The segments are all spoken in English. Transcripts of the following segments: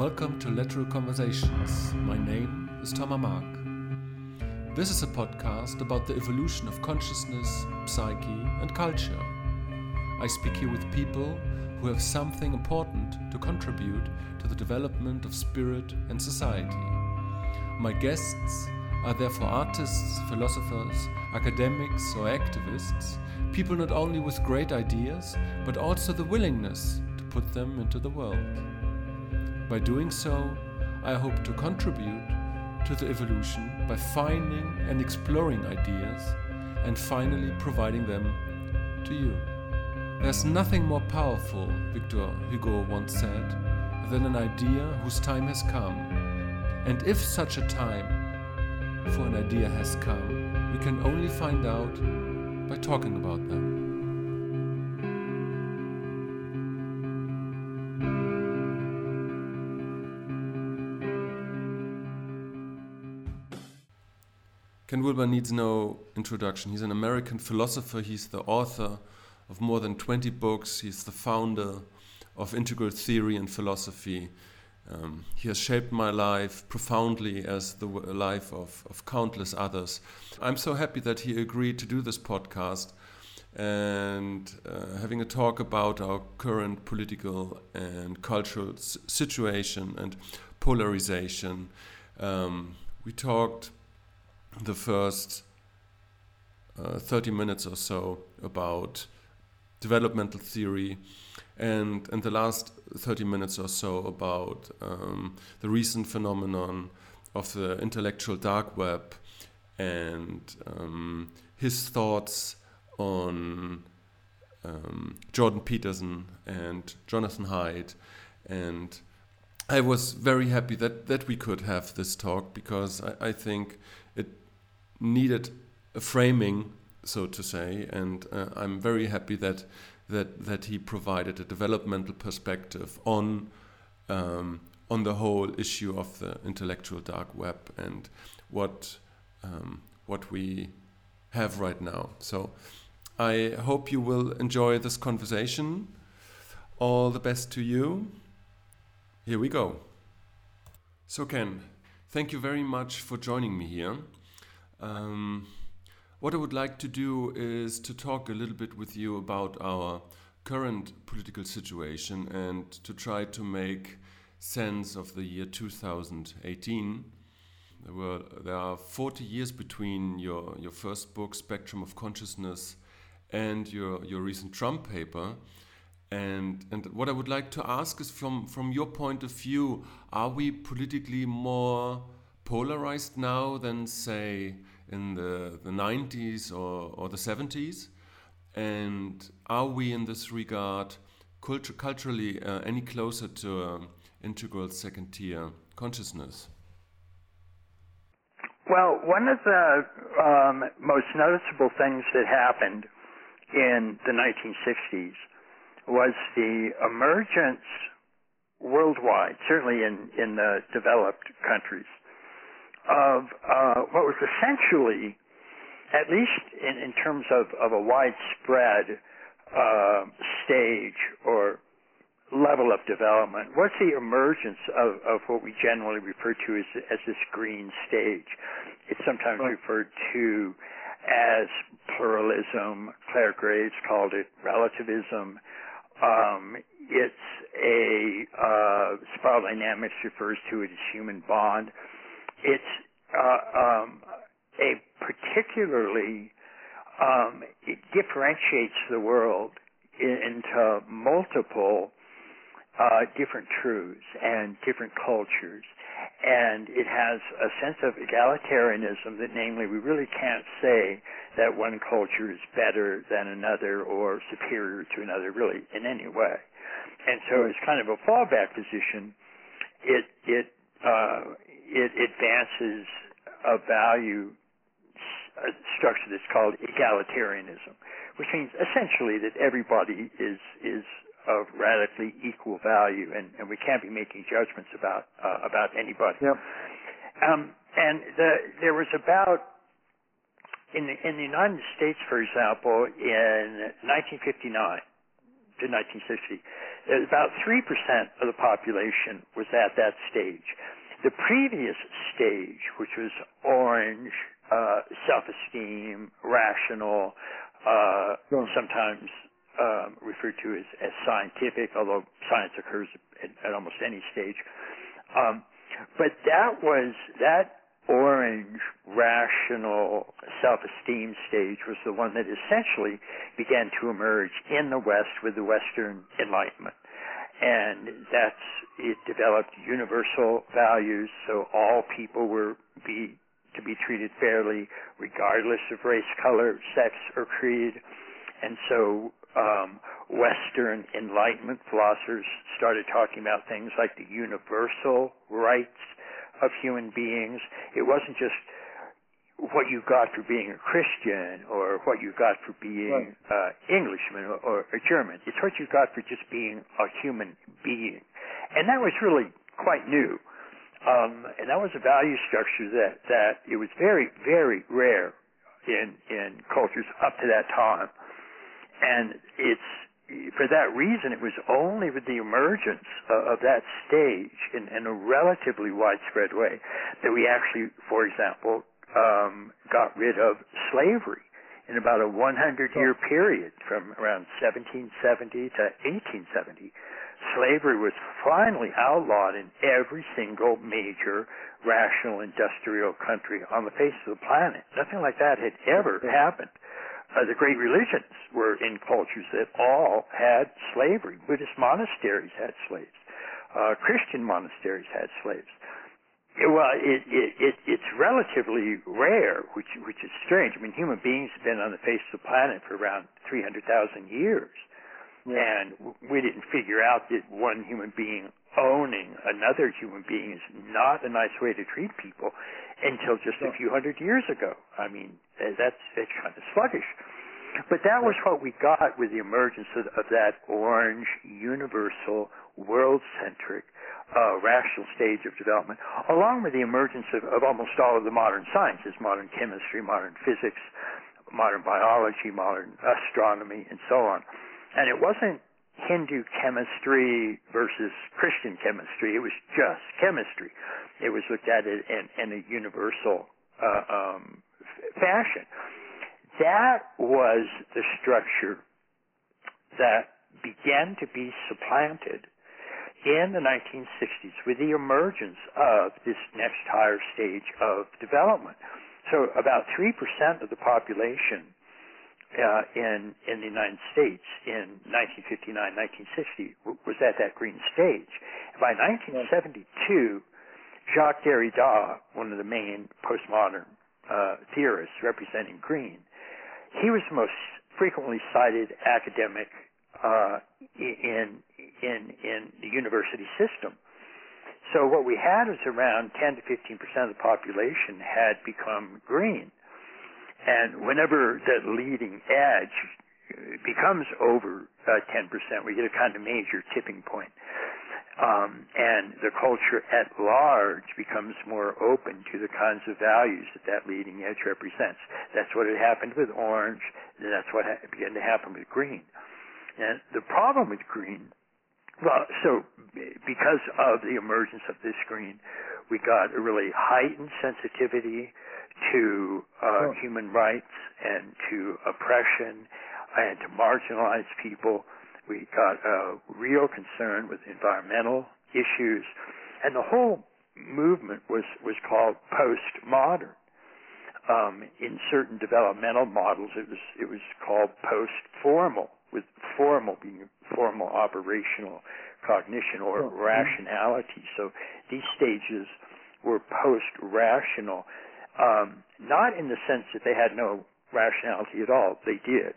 Welcome to Lateral Conversations. My name is Thomas Mark. This is a podcast about the evolution of consciousness, psyche, and culture. I speak here with people who have something important to contribute to the development of spirit and society. My guests are therefore artists, philosophers, academics, or activists, people not only with great ideas, but also the willingness to put them into the world. By doing so, I hope to contribute to the evolution by finding and exploring ideas and finally providing them to you. There's nothing more powerful, Victor Hugo once said, than an idea whose time has come. And if such a time for an idea has come, we can only find out by talking about them. Wilber needs no introduction. He's an American philosopher. He's the author of more than 20 books. He's the founder of integral theory and philosophy. Um, he has shaped my life profoundly as the life of, of countless others. I'm so happy that he agreed to do this podcast and uh, having a talk about our current political and cultural situation and polarization. Um, we talked the first uh, 30 minutes or so about developmental theory and, and the last 30 minutes or so about um, the recent phenomenon of the intellectual dark web and um, his thoughts on um, Jordan Peterson and Jonathan Haidt. And I was very happy that, that we could have this talk because I, I think needed a framing, so to say. And uh, I'm very happy that that that he provided a developmental perspective on um, on the whole issue of the intellectual dark web and what um, what we have right now. So I hope you will enjoy this conversation. All the best to you. Here we go. So Ken, thank you very much for joining me here. Um, what I would like to do is to talk a little bit with you about our current political situation and to try to make sense of the year 2018. There, were, there are 40 years between your, your first book, Spectrum of Consciousness, and your, your recent Trump paper. And, and what I would like to ask is from, from your point of view, are we politically more polarized now than, say, in the, the 90s or, or the 70s? And are we in this regard cultu culturally uh, any closer to um, integral second tier consciousness? Well, one of the um, most noticeable things that happened in the 1960s was the emergence worldwide, certainly in, in the developed countries, of uh, what was essentially, at least in, in terms of, of a widespread uh, stage or level of development, what's the emergence of, of what we generally refer to as, as this green stage? It's sometimes right. referred to as pluralism. Clare Graves called it relativism. Um, it's a uh, spiral dynamics refers to it as human bond it's uh, um, a particularly um, it differentiates the world into multiple uh, different truths and different cultures. And it has a sense of egalitarianism that, namely, we really can't say that one culture is better than another or superior to another, really, in any way. And so, as kind of a fallback position, it it uh, it advances a value a structure that's called egalitarianism, which means essentially that everybody is is of radically equal value, and, and we can't be making judgments about uh, about anybody. Yep. Um, and the, there was about in the in the United States, for example, in 1959, to 1960, about 3% of the population was at that stage. The previous stage, which was orange, uh, self-esteem, rational, uh, sure. sometimes um, referred to as, as scientific, although science occurs at, at almost any stage. Um, but that was that orange, rational, self-esteem stage was the one that essentially began to emerge in the West with the Western Enlightenment. And that's, it developed universal values, so all people were be, to be treated fairly, regardless of race, color, sex, or creed. And so um, Western Enlightenment philosophers started talking about things like the universal rights of human beings. It wasn't just what you got for being a Christian or what you got for being right. uh, Englishman or, or a German. It's what you got for just being a human being. And that was really quite new. Um, and that was a value structure that, that it was very, very rare in, in cultures up to that time. And it's for that reason, it was only with the emergence of, of that stage in, in, a relatively widespread way that we actually, for example, um, got rid of slavery in about a 100 year period from around 1770 to 1870. Slavery was finally outlawed in every single major rational industrial country on the face of the planet. Nothing like that had ever happened uh, the great religions were in cultures that all had slavery. Buddhist monasteries had slaves. Uh, Christian monasteries had slaves. Well, it, it, it, it's relatively rare, which, which is strange. I mean, human beings have been on the face of the planet for around 300,000 years. Yeah. And we didn't figure out that one human being owning another human being is not a nice way to treat people until just a few hundred years ago. I mean, eh, that's, that's kind of sluggish. But that was what we got with the emergence of, of that orange, universal, world-centric, uh, rational stage of development, along with the emergence of, of almost all of the modern sciences, modern chemistry, modern physics, modern biology, modern astronomy, and so on. And it wasn't Hindu chemistry versus Christian chemistry. It was just chemistry. It was looked at in, in a universal uh, um, fashion. That was the structure that began to be supplanted in the 1960s with the emergence of this next higher stage of development. So about 3% of the population uh, in in the United States in 1959, 1960 w- was at that green stage. By 1972, Jacques Derrida, one of the main postmodern uh, theorists representing green, he was the most frequently cited academic uh, in in in the university system. So what we had was around 10 to 15 percent of the population had become green. And whenever that leading edge becomes over uh, 10%, we get a kind of major tipping point. Um, and the culture at large becomes more open to the kinds of values that that leading edge represents. That's what had happened with orange, and that's what ha- began to happen with green. And the problem with green, well, so because of the emergence of this green, we got a really heightened sensitivity to uh, human rights and to oppression and to marginalized people. We got a real concern with environmental issues, and the whole movement was was called postmodern. Um, in certain developmental models, it was it was called post-formal, with formal being formal operational cognition or rationality. So these stages were post-rational um, not in the sense that they had no rationality at all. They did.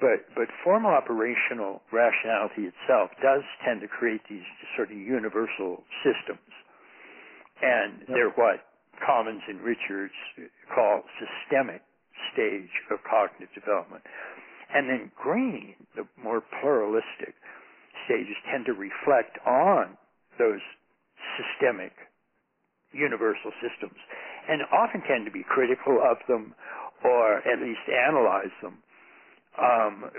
But, but formal operational rationality itself does tend to create these sort of universal systems. And yep. they're what Commons and Richards call systemic stage of cognitive development. And then green, the more pluralistic stages, tend to reflect on those systemic universal systems and often tend to be critical of them or at least analyze them. Um,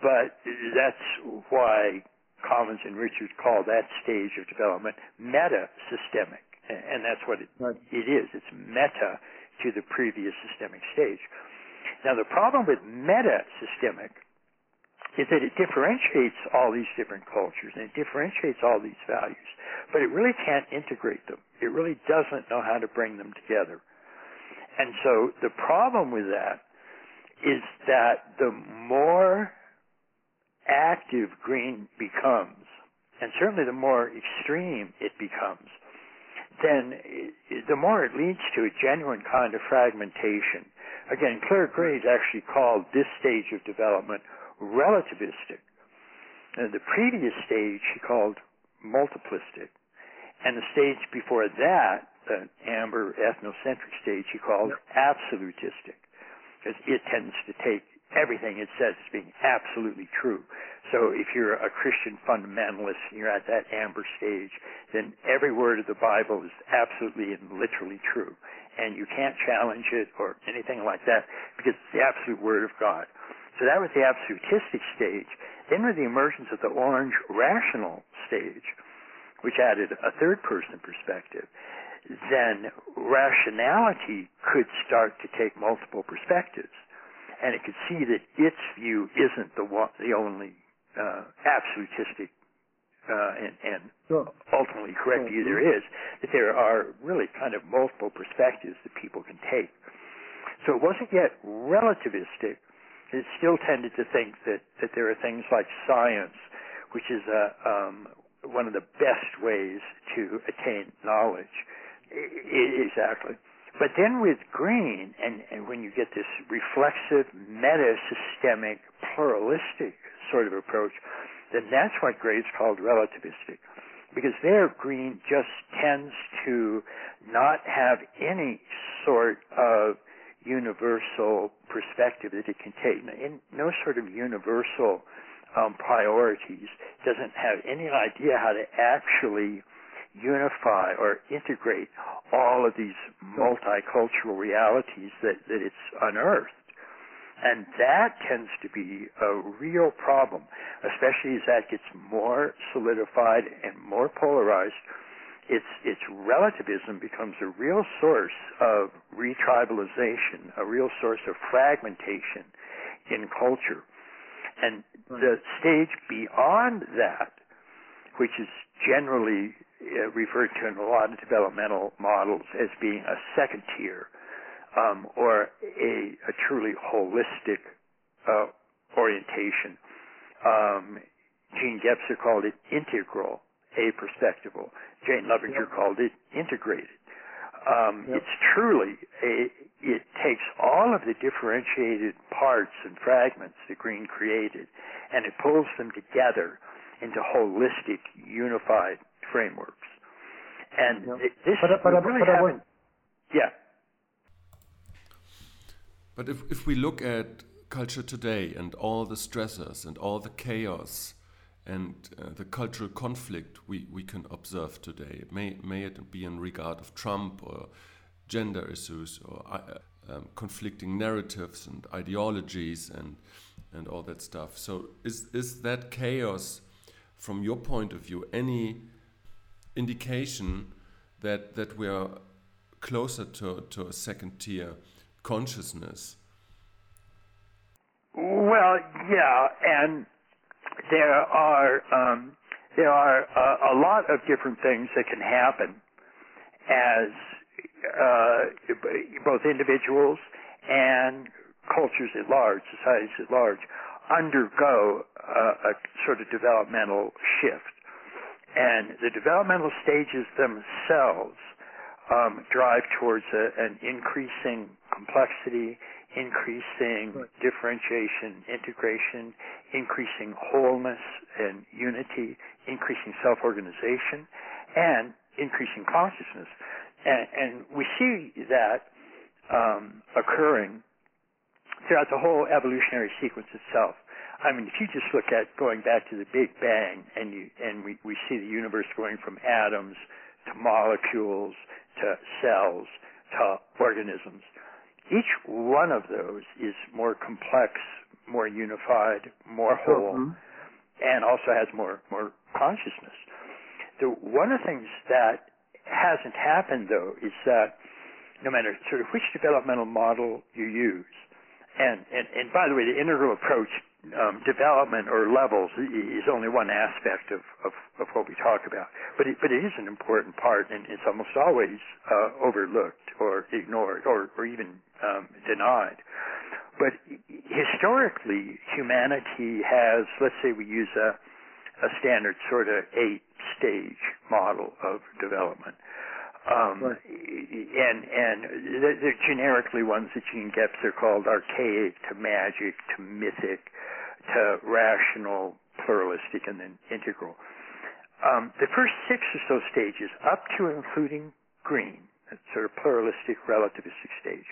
but that's why Commons and Richards call that stage of development meta-systemic, and that's what it, right. it is. It's meta to the previous systemic stage. Now, the problem with meta-systemic is that it differentiates all these different cultures and it differentiates all these values, but it really can't integrate them. It really doesn't know how to bring them together. And so the problem with that is that the more active green becomes, and certainly the more extreme it becomes, then the more it leads to a genuine kind of fragmentation. Again, Clare Graves actually called this stage of development relativistic. And the previous stage she called multiplistic. And the stage before that, the amber ethnocentric stage, she called absolutistic. Because it tends to take everything it says as being absolutely true. So if you're a Christian fundamentalist and you're at that amber stage, then every word of the Bible is absolutely and literally true. And you can't challenge it or anything like that because it's the absolute word of God. So that was the absolutistic stage. Then with the emergence of the orange rational stage, which added a third person perspective, then rationality could start to take multiple perspectives and it could see that its view isn't the one, the only uh, absolutistic uh, and, and sure. ultimately correct sure. view there is. That there are really kind of multiple perspectives that people can take. So it wasn't yet relativistic. It still tended to think that that there are things like science, which is a um, one of the best ways to attain knowledge. I, exactly. But then with green, and, and when you get this reflexive, meta-systemic, pluralistic sort of approach, then that's what Graves called relativistic. Because there, green just tends to not have any sort of universal perspective that it can take, no sort of universal um, priorities, doesn't have any idea how to actually unify or integrate all of these multicultural realities that, that it's unearthed. And that tends to be a real problem, especially as that gets more solidified and more polarized. Its, its relativism becomes a real source of retribalization, a real source of fragmentation in culture. And the stage beyond that, which is generally uh, referred to in a lot of developmental models as being a second tier um, or a, a, truly holistic uh, orientation. Um, Jean Gebser called it integral, a perspectival. Jane Loevinger yep. called it integrated. Um, yep. It's truly a, it takes all of the differentiated parts and fragments that Green created and it pulls them together into holistic, unified frameworks. And yeah. this but, but, really but haven't. Yeah. But if, if we look at culture today and all the stressors and all the chaos and uh, the cultural conflict we, we can observe today, may, may it be in regard of Trump or gender issues or uh, um, conflicting narratives and ideologies and, and all that stuff. So is, is that chaos, from your point of view, any indication that that we are closer to, to a second tier consciousness. Well, yeah, and there are um, there are a, a, lot of different things that can happen as uh, both individuals and cultures at large, societies at large, undergo a, a sort of developmental shift. And the developmental stages themselves um, drive towards a, an increasing complexity, increasing right. differentiation, integration, increasing wholeness and unity, increasing self-organization, and increasing consciousness. And, and we see that um, occurring throughout the whole evolutionary sequence itself. I mean, if you just look at going back to the Big Bang and you and we, we see the universe going from atoms to molecules to cells to organisms, each one of those is more complex more unified, more whole, mm-hmm. and also has more more consciousness. So one of the things that hasn't happened though is that no matter sort of which developmental model you use, and and, and by the way, the integral approach um, development or levels is only one aspect of, of, of what we talk about, but it, but it is an important part, and it's almost always uh, overlooked or ignored or, or even um, denied. But historically, humanity has, let's say, we use a, a standard sort of eight-stage model of development. Um, right. And and they're generically ones that Jean Gebser called archaic to magic to mythic to rational, pluralistic, and then integral. Um, the first six or so stages, up to including green, that sort of pluralistic, relativistic stage,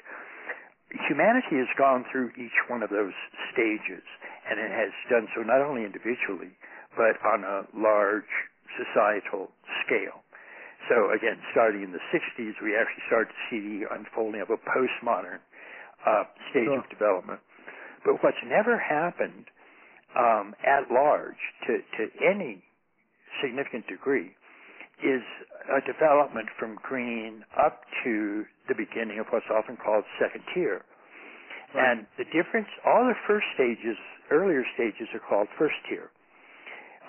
humanity has gone through each one of those stages, and it has done so not only individually, but on a large societal scale. So again, starting in the 60s, we actually start to see the unfolding of a postmodern uh, stage sure. of development. But what's never happened um, at large to, to any significant degree is a development from green up to the beginning of what's often called second tier. Right. And the difference, all the first stages, earlier stages are called first tier.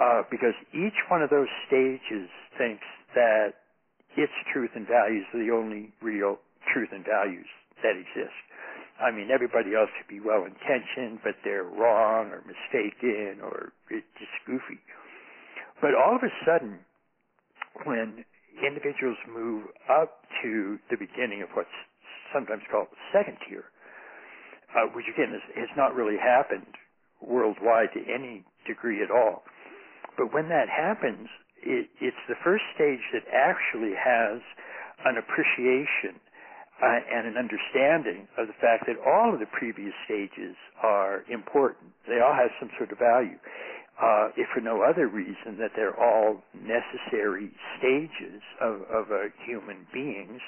Uh, because each one of those stages thinks that its truth and values are the only real truth and values that exist. I mean, everybody else could be well intentioned, but they're wrong or mistaken or just goofy. But all of a sudden, when individuals move up to the beginning of what's sometimes called second tier, uh, which again has not really happened worldwide to any degree at all. But when that happens, it, it's the first stage that actually has an appreciation uh, and an understanding of the fact that all of the previous stages are important. They all have some sort of value. Uh, if for no other reason that they're all necessary stages of, of a human being's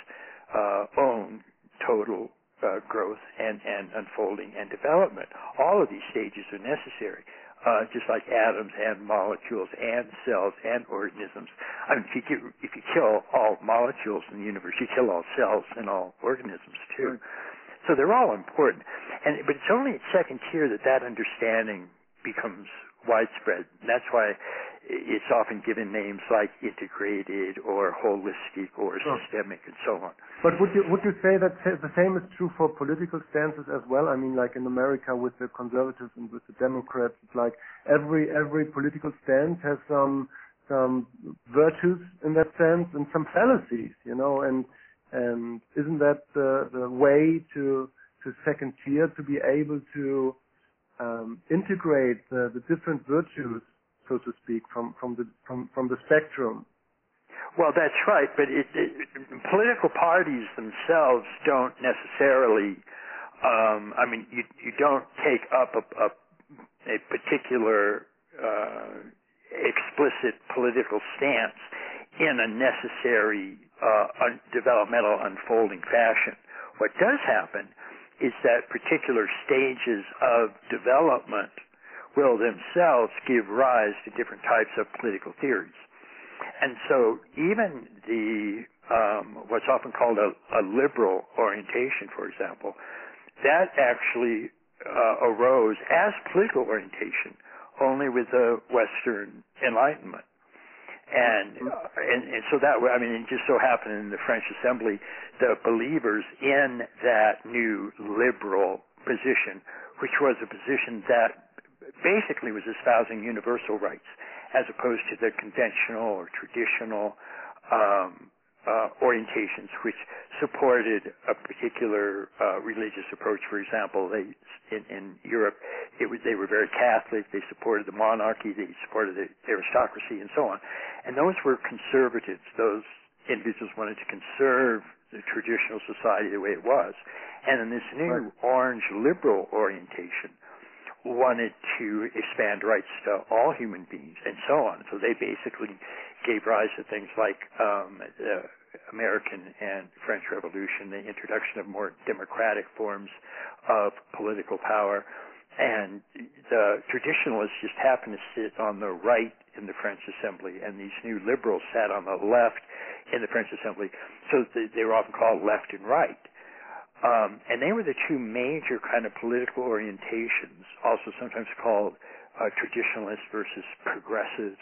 uh, own total uh, growth and, and unfolding and development. All of these stages are necessary uh, just like atoms and molecules and cells and organisms. I mean, if you, get, if you kill all molecules in the universe, you kill all cells and all organisms too. So they're all important. And, but it's only at second tier that that understanding becomes widespread. And that's why it's often given names like integrated or holistic or sure. systemic and so on. But would you would you say that the same is true for political stances as well? I mean, like in America with the conservatives and with the Democrats, it's like every every political stance has some some virtues in that sense and some fallacies, you know. And and isn't that the the way to to second tier to be able to um, integrate the, the different virtues so to speak, from from the from from the spectrum. Well, that's right, but it, it, political parties themselves don't necessarily. Um, I mean, you you don't take up a, a, a particular uh, explicit political stance in a necessary uh, un- developmental unfolding fashion. What does happen is that particular stages of development will themselves give rise to different types of political theories. And so even the um, what's often called a, a, liberal orientation, for example, that actually uh, arose as political orientation only with the Western Enlightenment. And, and and so that I mean, it just so happened in the French Assembly, the believers in that new liberal position, which was a position that basically was espousing universal rights as opposed to the conventional or traditional um, uh, orientations which supported a particular uh, religious approach. For example, they in, in Europe it was, they were very Catholic. They supported the monarchy. They supported the aristocracy and so on. And those were conservatives. Those individuals wanted to conserve the traditional society the way it was. And in this new right. orange liberal orientation, wanted to expand rights to all human beings and so on. So they basically gave rise to things like um, the American and French Revolution, the introduction of more democratic forms of political power, and the traditionalists just happened to sit on the right in the French Assembly, and these new liberals sat on the left in the French Assembly. So they were often called left and right. Um, and they were the two major kind of political orientations, also sometimes called uh, traditionalists versus progressives.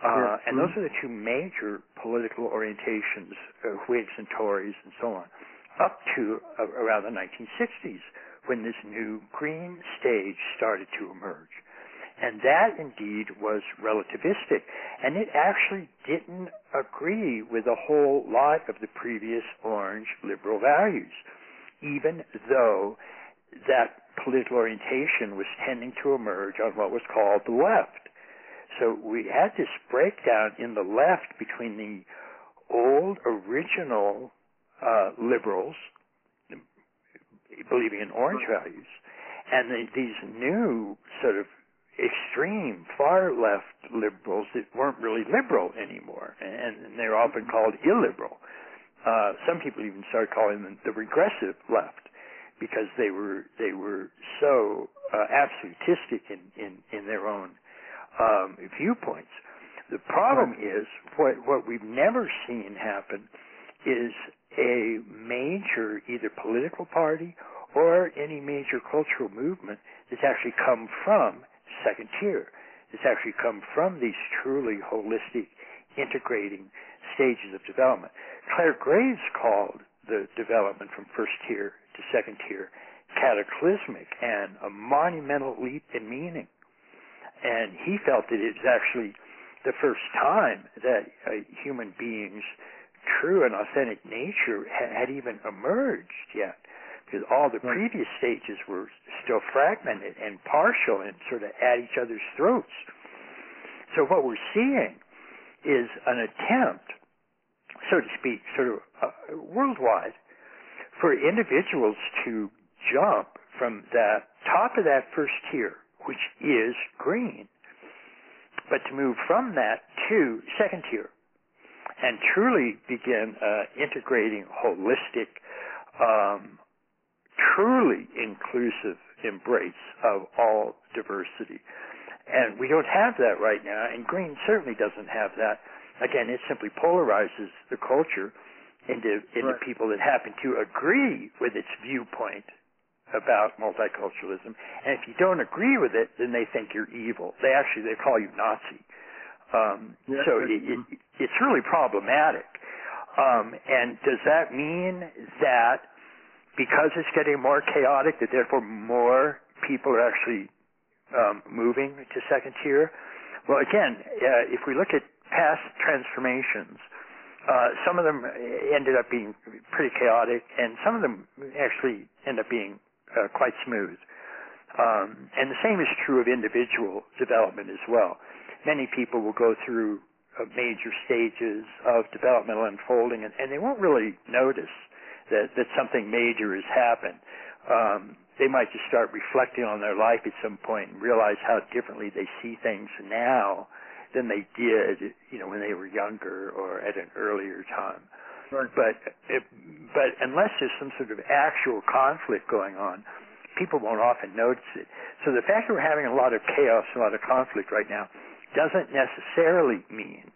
Uh, and those are the two major political orientations, uh, Whigs and Tories and so on, up to uh, around the 1960s when this new green stage started to emerge. And that indeed was relativistic. And it actually didn't agree with a whole lot of the previous orange liberal values, even though that political orientation was tending to emerge on what was called the left. So we had this breakdown in the left between the old original uh, liberals believing in orange values and the, these new sort of extreme far left liberals that weren't really liberal anymore and, and they're often called illiberal. Uh, some people even started calling them the regressive left because they were they were so uh, absolutistic in, in, in their own um, viewpoints. The problem is what what we've never seen happen is a major either political party or any major cultural movement that's actually come from second tier. It's actually come from these truly holistic, integrating stages of development. Clare Graves called the development from first tier to second tier cataclysmic and a monumental leap in meaning and he felt that it was actually the first time that uh, human beings' true and authentic nature ha- had even emerged yet, because all the previous stages were still fragmented and partial and sort of at each other's throats. So what we're seeing is an attempt, so to speak, sort of uh, worldwide, for individuals to jump from that top of that first tier which is green. But to move from that to second tier and truly begin uh, integrating holistic, um, truly inclusive embrace of all diversity. And we don't have that right now, and green certainly doesn't have that. Again, it simply polarizes the culture into into right. people that happen to agree with its viewpoint about multiculturalism. And if you don't agree with it, then they think you're evil. They actually they call you Nazi. Um, yeah, so it, it, it's really problematic. Um, and does that mean that because it's getting more chaotic, that therefore more people are actually um, moving to second tier? Well, again, uh, if we look at past transformations, uh, some of them ended up being pretty chaotic, and some of them actually end up being uh, quite smooth. Um, and the same is true of individual development as well. Many people will go through uh, major stages of developmental unfolding, and, and they won't really notice that, that something major has happened. Um, they might just start reflecting on their life at some point and realize how differently they see things now than they did, you know, when they were younger or at an earlier time. Right. But but unless there's some sort of actual conflict going on, people won't often notice it. So the fact that we're having a lot of chaos, a lot of conflict right now, doesn't necessarily mean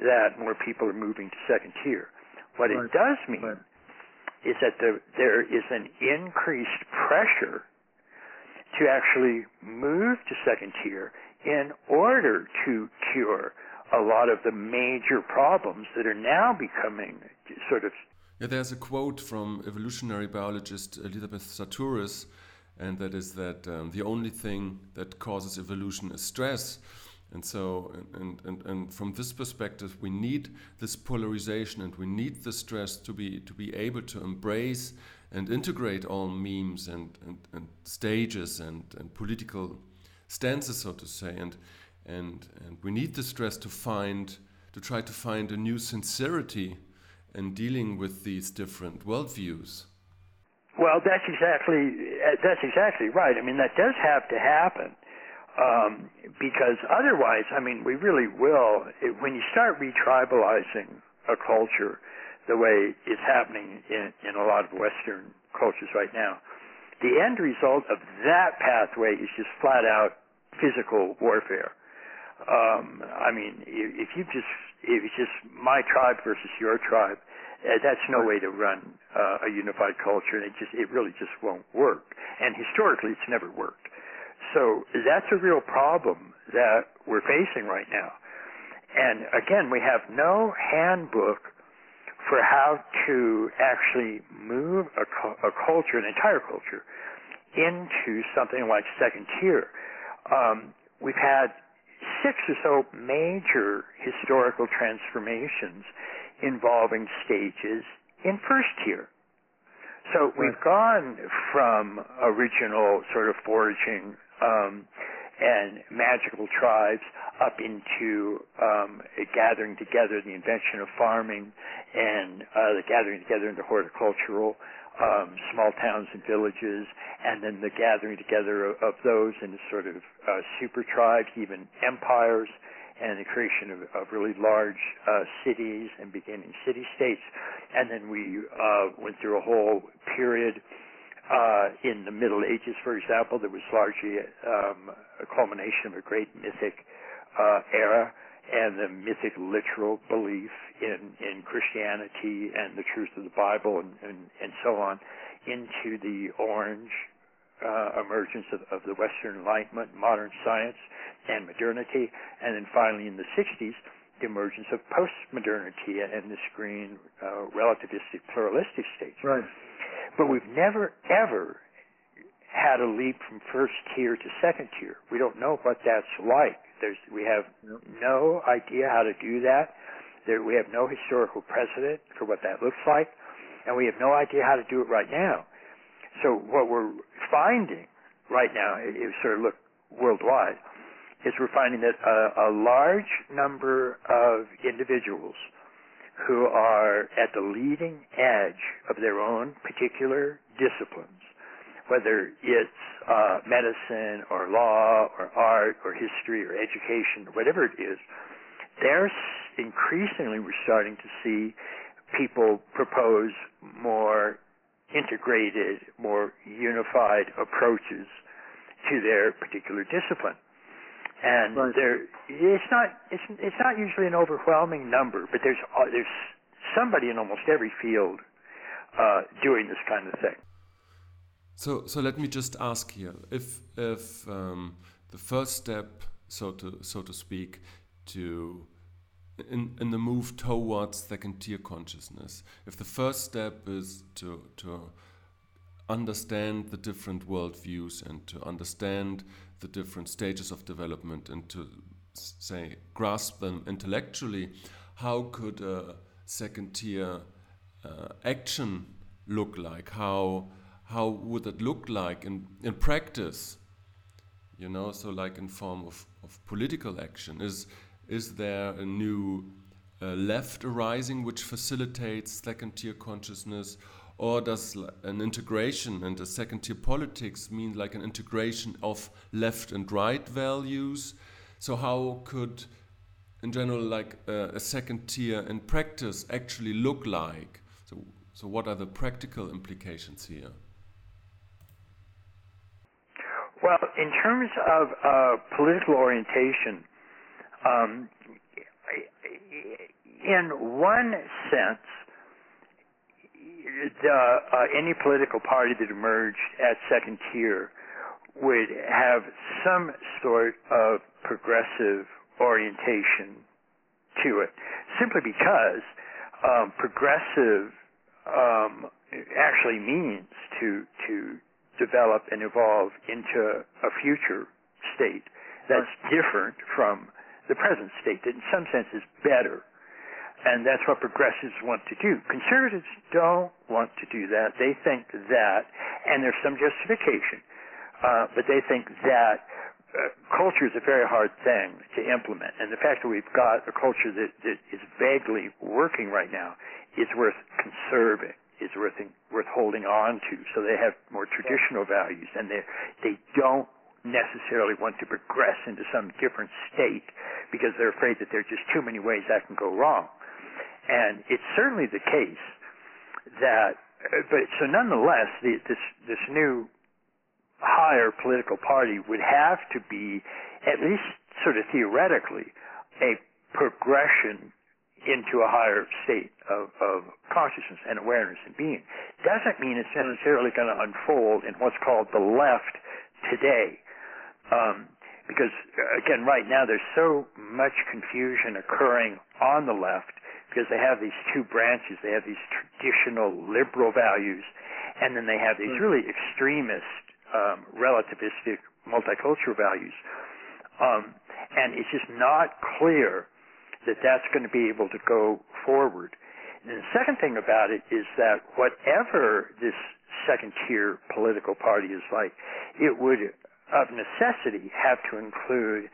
that more people are moving to second tier. What right. it does mean right. is that the, there is an increased pressure to actually move to second tier in order to cure a lot of the major problems that are now becoming sort of. Yeah, there's a quote from evolutionary biologist Elizabeth Sahtouris, and that is that um, the only thing that causes evolution is stress. And so, and, and, and from this perspective, we need this polarization and we need the stress to be, to be able to embrace and integrate all memes and, and, and stages and, and political stances, so to say. And, and, and we need the stress to find, to try to find a new sincerity in dealing with these different worldviews. Well, that's exactly that's exactly right. I mean, that does have to happen um, because otherwise, I mean, we really will. It, when you start retribalizing a culture, the way it's happening in, in a lot of Western cultures right now, the end result of that pathway is just flat out physical warfare. Um, I mean, if you just if it's just my tribe versus your tribe, uh, that's no way to run uh, a unified culture, and it just it really just won't work. And historically, it's never worked. So that's a real problem that we're facing right now. And again, we have no handbook for how to actually move a, a culture, an entire culture, into something like second tier. Um, we've had six or so major historical transformations involving stages in first tier. So we've gone from original sort of foraging um, and magical tribes up into um, gathering together the invention of farming and uh, the gathering together into horticultural um, small towns and villages, and then the gathering together of, of those into sort of uh, super tribes, even empires, and the creation of, of really large uh, cities and beginning city states. And then we uh, went through a whole period uh, in the Middle Ages, for example, there was largely um, a culmination of a great mythic uh, era and the mythic literal belief in, in Christianity and the truth of the Bible and, and, and so on into the orange uh, emergence of, of the Western Enlightenment, modern science, and modernity, and then finally in the 60s, the emergence of postmodernity and this green, uh, relativistic, pluralistic state. Right. But we've never, ever had a leap from first tier to second tier. We don't know what that's like. There's, we have no idea how to do that. There, we have no historical precedent for what that looks like, and we have no idea how to do it right now. So what we're finding right now, if you sort of look worldwide, is we're finding that a, a large number of individuals who are at the leading edge of their own particular disciplines whether it's uh, medicine or law or art or history or education or whatever it is, there's increasingly we're starting to see people propose more integrated, more unified approaches to their particular discipline. And right. there, it's not it's it's not usually an overwhelming number, but there's uh, there's somebody in almost every field uh, doing this kind of thing. So, so let me just ask here: if if um, the first step, so to so to speak, to in in the move towards second tier consciousness, if the first step is to to understand the different worldviews and to understand the different stages of development and to say grasp them intellectually, how could a second tier uh, action look like? How how would it look like in, in practice? You know, so like in form of, of political action. Is, is there a new uh, left arising which facilitates second tier consciousness? Or does an integration and a second tier politics mean like an integration of left and right values? So, how could, in general, like uh, a second tier in practice actually look like? So, so what are the practical implications here? Well, in terms of uh, political orientation, um, in one sense, the, uh, any political party that emerged at second tier would have some sort of progressive orientation to it, simply because um, progressive um, actually means to to develop and evolve into a future state that's different from the present state that in some sense is better. And that's what progressives want to do. Conservatives don't want to do that. They think that, and there's some justification, uh, but they think that uh, culture is a very hard thing to implement. And the fact that we've got a culture that, that is vaguely working right now is worth conserving is worth worth holding on to. So they have more traditional values, and they they don't necessarily want to progress into some different state because they're afraid that there are just too many ways that can go wrong. And it's certainly the case that, but so nonetheless, the, this this new higher political party would have to be, at least sort of theoretically, a progression into a higher state of, of consciousness and awareness and being. Doesn't mean it's necessarily going to unfold in what's called the left today. Um, because again, right now there's so much confusion occurring on the left because they have these two branches. They have these traditional liberal values, and then they have these hmm. really extremist, um, relativistic, multicultural values. Um, and it's just not clear that that's going to be able to go forward. And the second thing about it is that whatever this second tier political party is like, it would of necessity have to include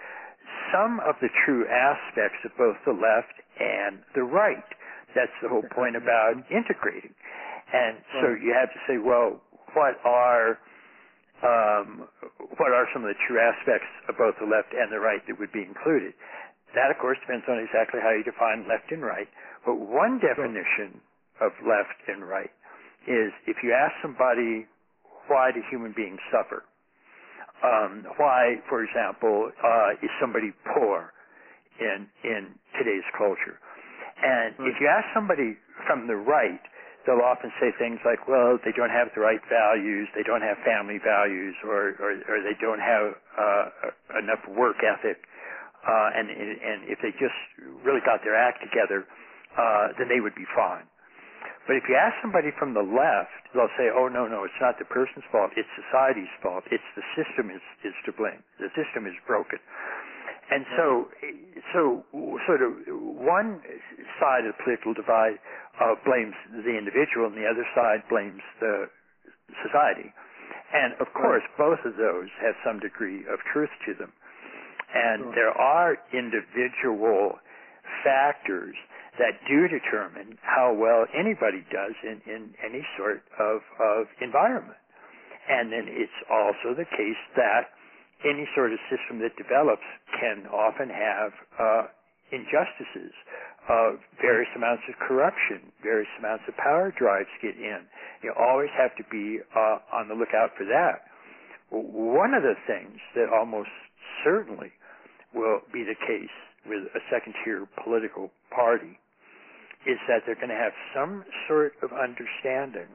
some of the true aspects of both the left and the right. That's the whole point about integrating. And so you have to say, well, what are um, what are some of the true aspects of both the left and the right that would be included? That, of course, depends on exactly how you define left and right. But one definition of left and right is if you ask somebody, why do human beings suffer? Um, why, for example, uh, is somebody poor in in today's culture? And mm. if you ask somebody from the right, they'll often say things like, "Well, they don't have the right values, they don't have family values, or or, or they don't have uh, enough work ethic." uh, and and if they just really got their act together, uh, then they would be fine. But if you ask somebody from the left, they'll say, "Oh no, no, it's not the person's fault. It's society's fault. It's the system is is to blame. The system is broken." And so, so sort of one side of the political divide uh, blames the individual, and the other side blames the society. And of course, both of those have some degree of truth to them. And sure. there are individual factors that do determine how well anybody does in, in any sort of, of environment. And then it's also the case that any sort of system that develops can often have uh, injustices, uh, various amounts of corruption, various amounts of power drives get in. You always have to be uh, on the lookout for that. One of the things that almost certainly will be the case with a second tier political party is that they're going to have some sort of understanding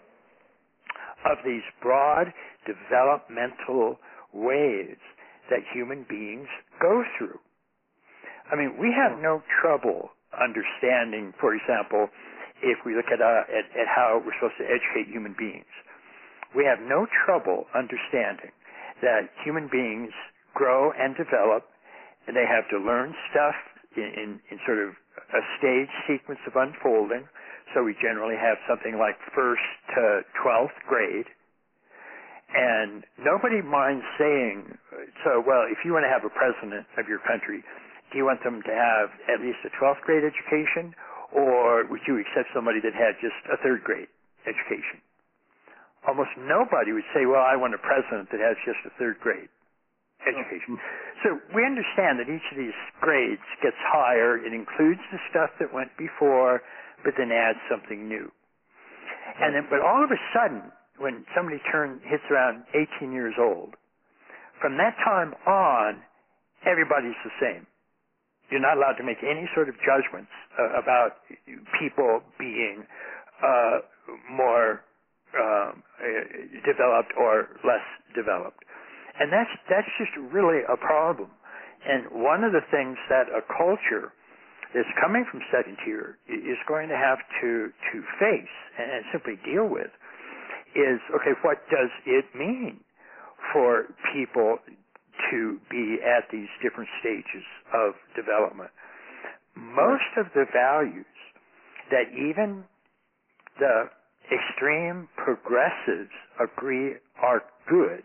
of these broad developmental waves that human beings go through. I mean, we have no trouble understanding, for example, if we look at, uh, at, at how we're supposed to educate human beings. We have no trouble understanding that human beings grow and develop and they have to learn stuff in, in, in sort of a stage sequence of unfolding. So we generally have something like first to 12th grade. And nobody minds saying, so, well, if you want to have a president of your country, do you want them to have at least a 12th grade education, or would you accept somebody that had just a third grade education? Almost nobody would say, well, I want a president that has just a third grade education. Mm-hmm. So we understand that each of these grades gets higher. It includes the stuff that went before, but then adds something new. And then, but all of a sudden, when somebody turns hits around 18 years old, from that time on, everybody's the same. You're not allowed to make any sort of judgments uh, about people being uh, more um, uh, developed or less developed. And that's, that's just really a problem. And one of the things that a culture that's coming from second tier is going to have to, to face and simply deal with is, okay, what does it mean for people to be at these different stages of development? Most of the values that even the extreme progressives agree are good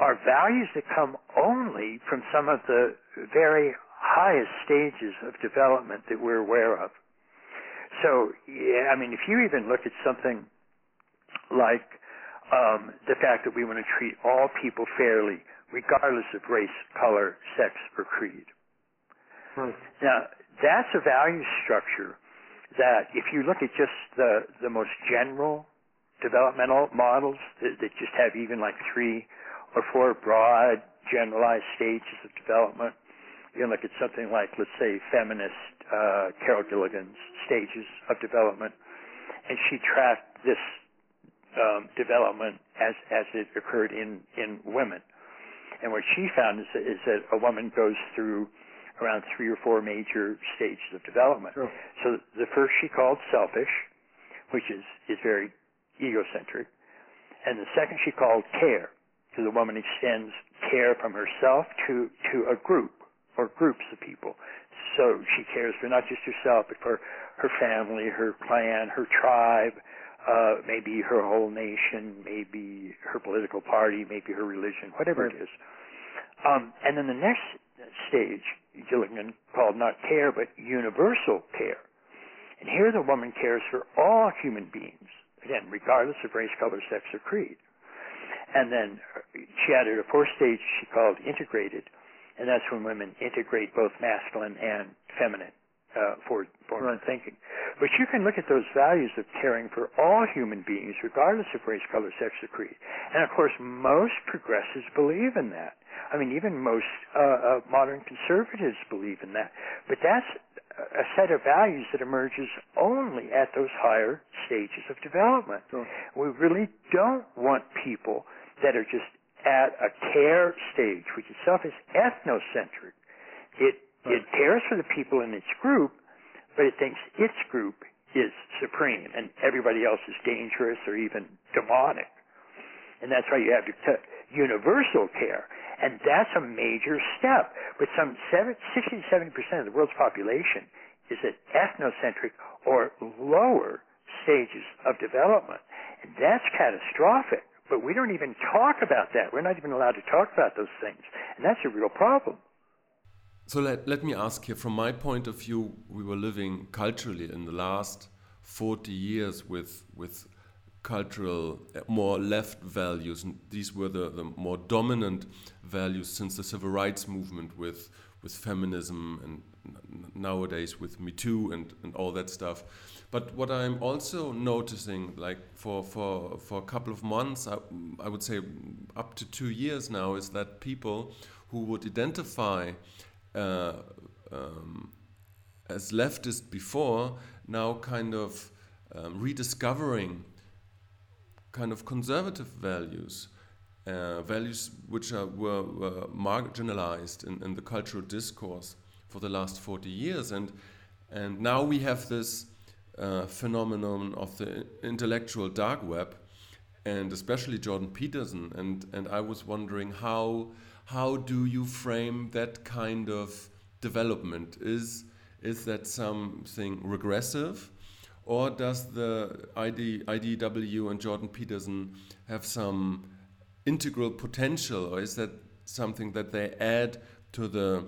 are values that come only from some of the very highest stages of development that we're aware of. So, yeah, I mean, if you even look at something like um, the fact that we want to treat all people fairly, regardless of race, color, sex, or creed. Hmm. Now, that's a value structure that if you look at just the, the most general developmental models that, that just have even like three or four broad generalized stages of development. You can look at something like, let's say, feminist uh, Carol Gilligan's stages of development, and she tracked this um, development as as it occurred in in women. And what she found is, is that a woman goes through around three or four major stages of development. Sure. So the first she called selfish, which is is very egocentric, and the second she called care. So the woman extends care from herself to to a group or groups of people. So she cares for not just herself, but for her family, her clan, her tribe, uh, maybe her whole nation, maybe her political party, maybe her religion, whatever right. it is. Um, and then the next stage, Gilligan called not care, but universal care. And here the woman cares for all human beings, again, regardless of race, color, sex, or creed. And then she added a fourth stage she called integrated, and that's when women integrate both masculine and feminine uh, forward, forward Right. thinking. But you can look at those values of caring for all human beings, regardless of race, color, sex, or creed. And of course, most progressives believe in that. I mean, even most uh, uh, modern conservatives believe in that. But that's a set of values that emerges only at those higher stages of development. Sure. We really don't want people that are just at a care stage, which itself is ethnocentric. It it cares for the people in its group, but it thinks its group is supreme and everybody else is dangerous or even demonic. And that's why you have to t- universal care. And that's a major step. But some 7, 60 to 70% of the world's population is at ethnocentric or lower stages of development. And that's catastrophic. But we don't even talk about that. We're not even allowed to talk about those things. And that's a real problem. So let, let me ask here, from my point of view, we were living culturally in the last 40 years with, with cultural, uh, more left values. These were the, the more dominant values since the civil rights movement with, with feminism and nowadays with Me Too and, and all that stuff. But what I'm also noticing, like for, for, for a couple of months, I, I would say up to two years now, is that people who would identify uh, um, as leftist before, now kind of um, rediscovering kind of conservative values, uh, values which are, were, were marginalized in, in the cultural discourse for the last 40 years. And, and now we have this uh, phenomenon of the intellectual dark web, and especially Jordan Peterson. And, and I was wondering how, how do you frame that kind of development? Is, is that something regressive? Or does the ID, IDW and Jordan Peterson have some integral potential, or is that something that they add to the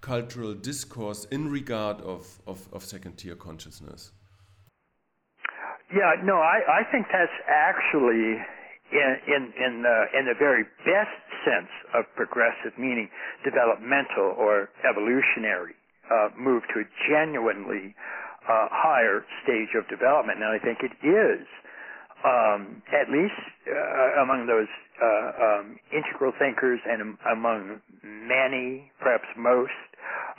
cultural discourse in regard of, of, of second tier consciousness? Yeah, no, I, I think that's actually in in in the, in the very best sense of progressive, meaning developmental or evolutionary, uh, move to a genuinely uh, higher stage of development. And I think it is, um, at least uh, among those uh, um, integral thinkers and among many, perhaps most,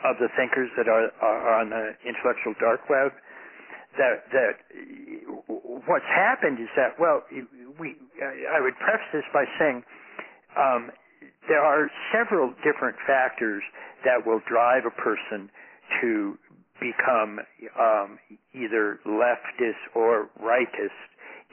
of the thinkers that are, are on the intellectual dark web that that what's happened is that well we I would preface this by saying um, there are several different factors that will drive a person to become um, either leftist or rightist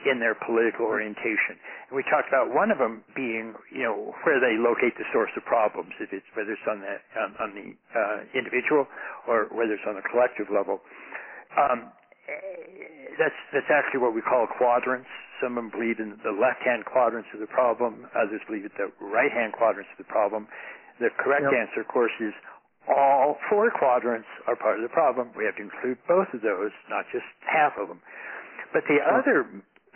in their political orientation. And we talked about one of them being, you know, where they locate the source of problems, if it's whether it's on the on, on the uh, individual or whether it's on the collective level. Um, that's that's actually what we call quadrants. Some of them believe in the left-hand quadrants of the problem. Others believe in the right-hand quadrants of the problem. The correct Yep. answer, of course, is all four quadrants are part of the problem. We have to include both of those, not just half of them. But the other,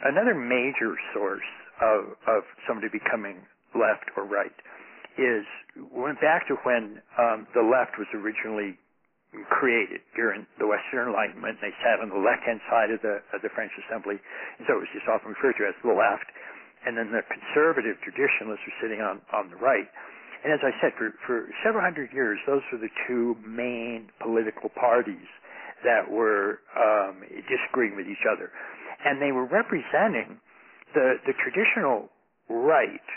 another major source of of somebody becoming left or right is went back to when um, the left was originally created during the Western Enlightenment. They sat on the left-hand side of the of the French Assembly, and so it was just often referred to as the left. And then the conservative traditionalists were sitting on on the right. And as I said, for for several hundred years, those were the two main political parties that were um, disagreeing with each other, and they were representing the the traditional right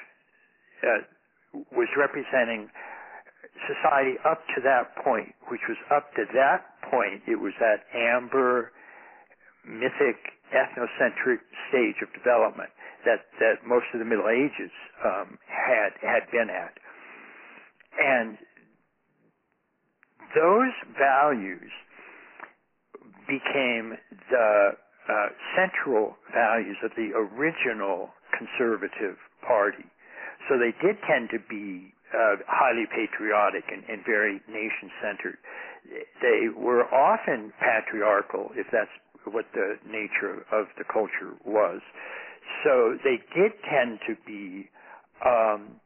uh, was representing society up to that point, which was up to that point, it was that amber, mythic, ethnocentric stage of development that, that most of the Middle Ages um, had had been at. And those values became the uh, central values of the original conservative party. So they did tend to be uh, highly patriotic and, and very nation centered. They were often patriarchal, if that's what the nature of the culture was. So they did tend to be um,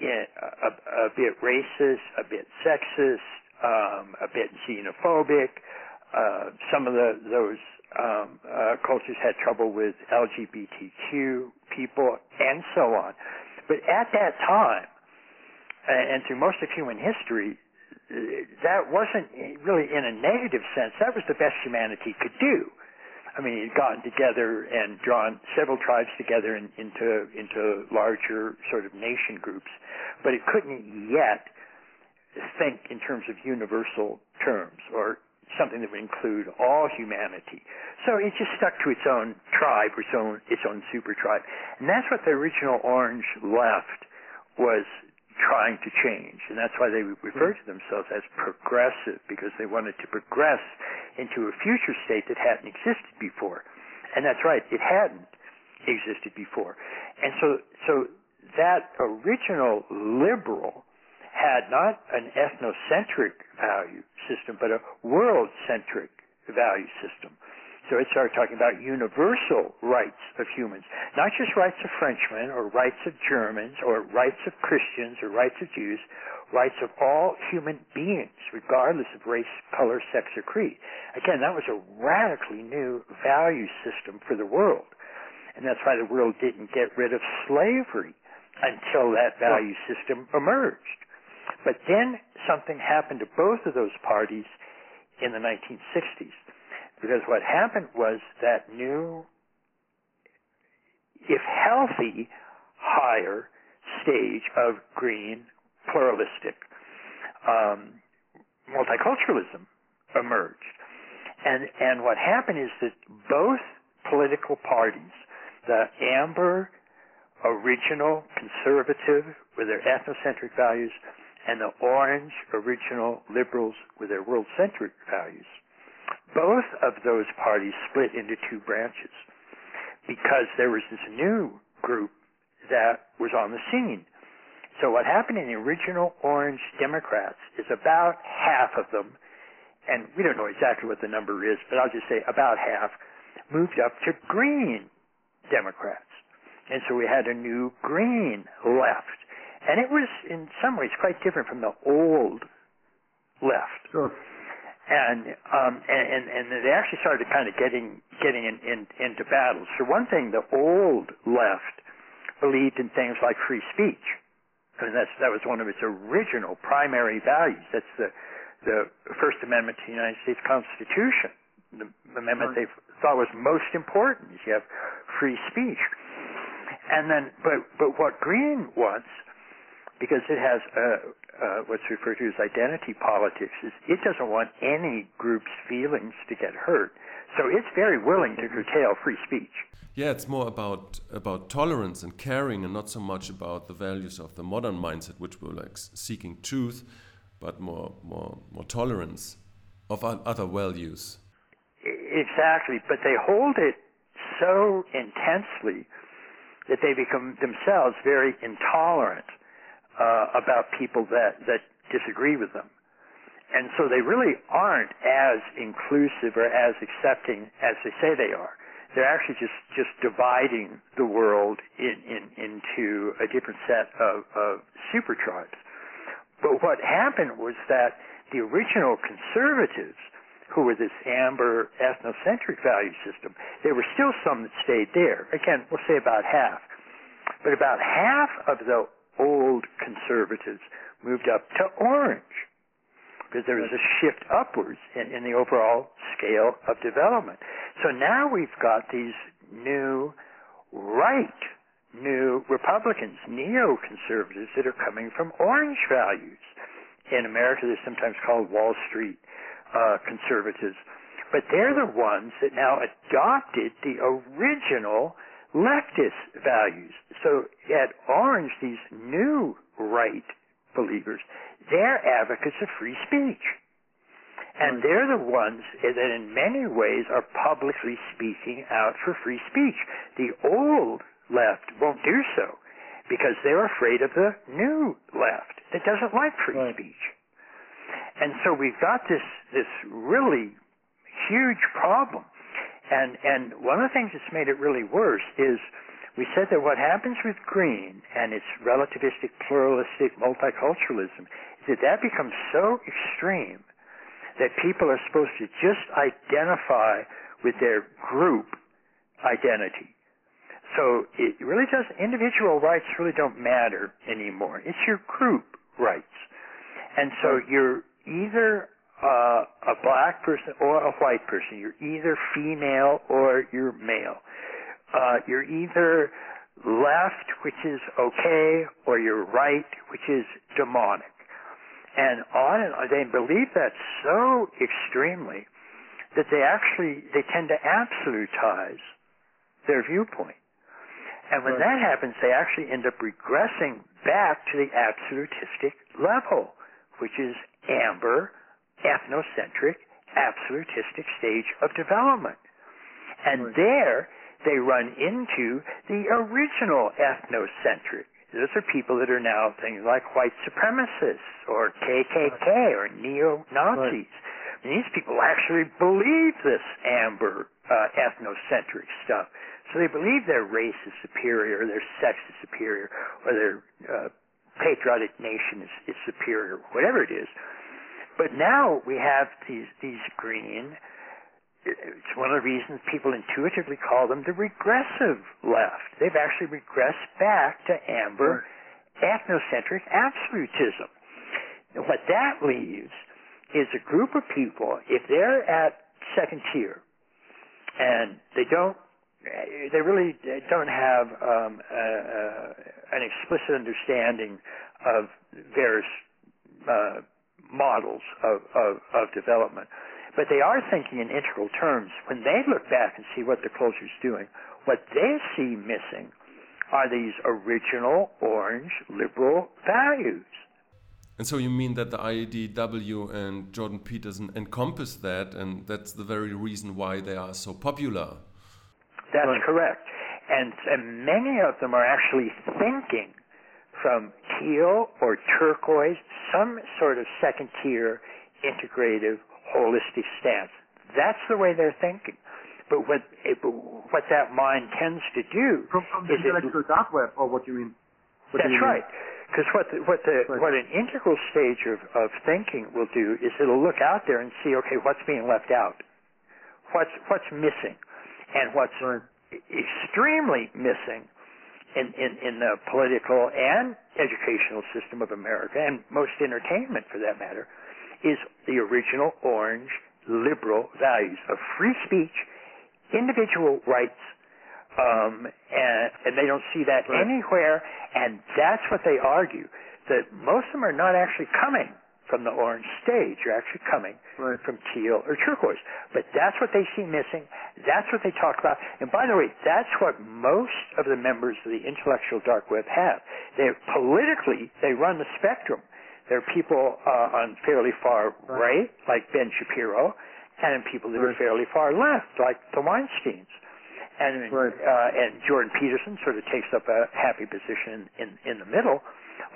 a, a, bit racist, a bit sexist, um, a bit xenophobic. Uh, some of the, those um, uh, cultures had trouble with LGBTQ people, and so on. But at that time, and through most of human history, uh, that wasn't really in a negative sense. That was the best humanity could do. I mean, it had gotten together and drawn several tribes together in, into into larger sort of nation groups, but it couldn't yet think in terms of universal terms or something that would include all humanity. So it just stuck to its own tribe, its own its own super tribe, and that's what the original Orange left was trying to change. And that's why they refer hmm. to themselves as progressive, because they wanted to progress into a future state that hadn't existed before. And that's right, it hadn't existed before. And so, so that original liberal had not an ethnocentric value system, but a world-centric value system. So it started talking about universal rights of humans, not just rights of Frenchmen or rights of Germans or rights of Christians or rights of Jews, rights of all human beings, regardless of race, color, sex, or creed. Again, that was a radically new value system for the world. And that's why the world didn't get rid of slavery until that value system emerged. But then something happened to both of those parties in the 1960s. Because what happened was that new, if healthy, higher stage of green pluralistic um, multiculturalism emerged. And, and what happened is that both political parties, the amber original conservative with their ethnocentric values and the orange original liberals with their world-centric values, both of those parties split into two branches because there was this new group that was on the scene. So what happened in the original Orange Democrats is about half of them, and we don't know exactly what the number is, but I'll just say about half, moved up to Green Democrats. And so we had a new Green left. And it was, in some ways, quite different from the old left. Sure and um, and and they actually started kind of getting getting in, in, into battles. For one thing, the old left believed in things like free speech. I mean, that's that was one of its original primary values. That's the the First Amendment to the United States Constitution. The amendment they thought was most important is you have free speech. And then, but but what Green wants because it has uh, uh, what's referred to as identity politics. Is it doesn't want any group's feelings to get hurt, so it's very willing to curtail free speech. Yeah, it's more about about tolerance and caring, and not so much about the values of the modern mindset, which were like seeking truth, but more more more tolerance of other values. Exactly, but they hold it so intensely that they become themselves very intolerant uh, about people that that disagree with them. And so they really aren't as inclusive or as accepting as they say they are. They're actually just, just dividing the world in, in, into a different set of, of super tribes. But what happened was that the original conservatives, who were this amber ethnocentric value system, there were still some that stayed there. Again, we'll say about half. But about half of the old conservatives moved up to orange because there was a shift upwards in, in the overall scale of development. So now we've got these new right, new Republicans, neoconservatives that are coming from orange values. In America, they're sometimes called Wall Street uh, conservatives. But they're the ones that now adopted the original leftist values. So at Orange, these new right believers, they're advocates of free speech. And they're the ones that in many ways are publicly speaking out for free speech. The old left won't do so because they're afraid of the new left that doesn't like free right. speech. And so we've got this, this really huge problem. And, and one of the things that's made it really worse is we said that what happens with green and its relativistic, pluralistic multiculturalism is that that becomes so extreme that people are supposed to just identify with their group identity. So it really does, individual rights really don't matter anymore. It's your group rights. And so you're either uh, a black person or a white person. You're either female or you're male. Uh, you're either left, which is okay, or you're right, which is demonic. And on and on, they believe that so extremely that they actually, they tend to absolutize their viewpoint. And when right. that happens, they actually end up regressing back to the absolutistic level, which is amber, ethnocentric, absolutistic stage of development. And right. there, they run into the original ethnocentric. Those are people that are now things like white supremacists or KKK or neo-Nazis. Right. these people actually believe this amber uh, ethnocentric stuff. So they believe their race is superior, their sex is superior, or their uh, patriotic nation is, is superior, whatever it is. But now we have these these green it's one of the reasons people intuitively call them the regressive left. They've actually regressed back to amber ethnocentric absolutism. And what that leaves is a group of people, if they're at second tier and they don't, they really don't have um, an explicit understanding of various uh, models of, of, of development but they are thinking in integral terms. When they look back and see what the culture is doing, what they see missing are these original orange liberal values. And so you mean that the IDW and Jordan Peterson encompass that, and that's the very reason why they are so popular. That's right. correct. And, and many of them are actually thinking from teal or turquoise, some sort of second tier integrative holistic stance. That's the way they're thinking. But what eh, it, what that mind tends to do from, from the is intellectual it, dark web, or what you mean? What that's you right. Because what the, what the right. what an integral stage of, of thinking will do is it'll look out there and see, okay, what's being left out, what's what's missing, and what's right. extremely missing in, in, in the political and educational system of America, and most entertainment for that matter, is the original orange liberal values of free speech, individual rights, um, and, and they don't see that right. anywhere. And that's what they argue that most of them are not actually coming from the orange stage. You're actually coming right. from teal or turquoise. But that's what they see missing. That's what they talk about. And by the way, that's what most of the members of the intellectual dark web have. They politically they run the spectrum. There are people uh, on fairly far right. right, like Ben Shapiro, and people that right. are fairly far left, like the Weinsteins. And right. uh, and Jordan Peterson sort of takes up a happy position in in the middle.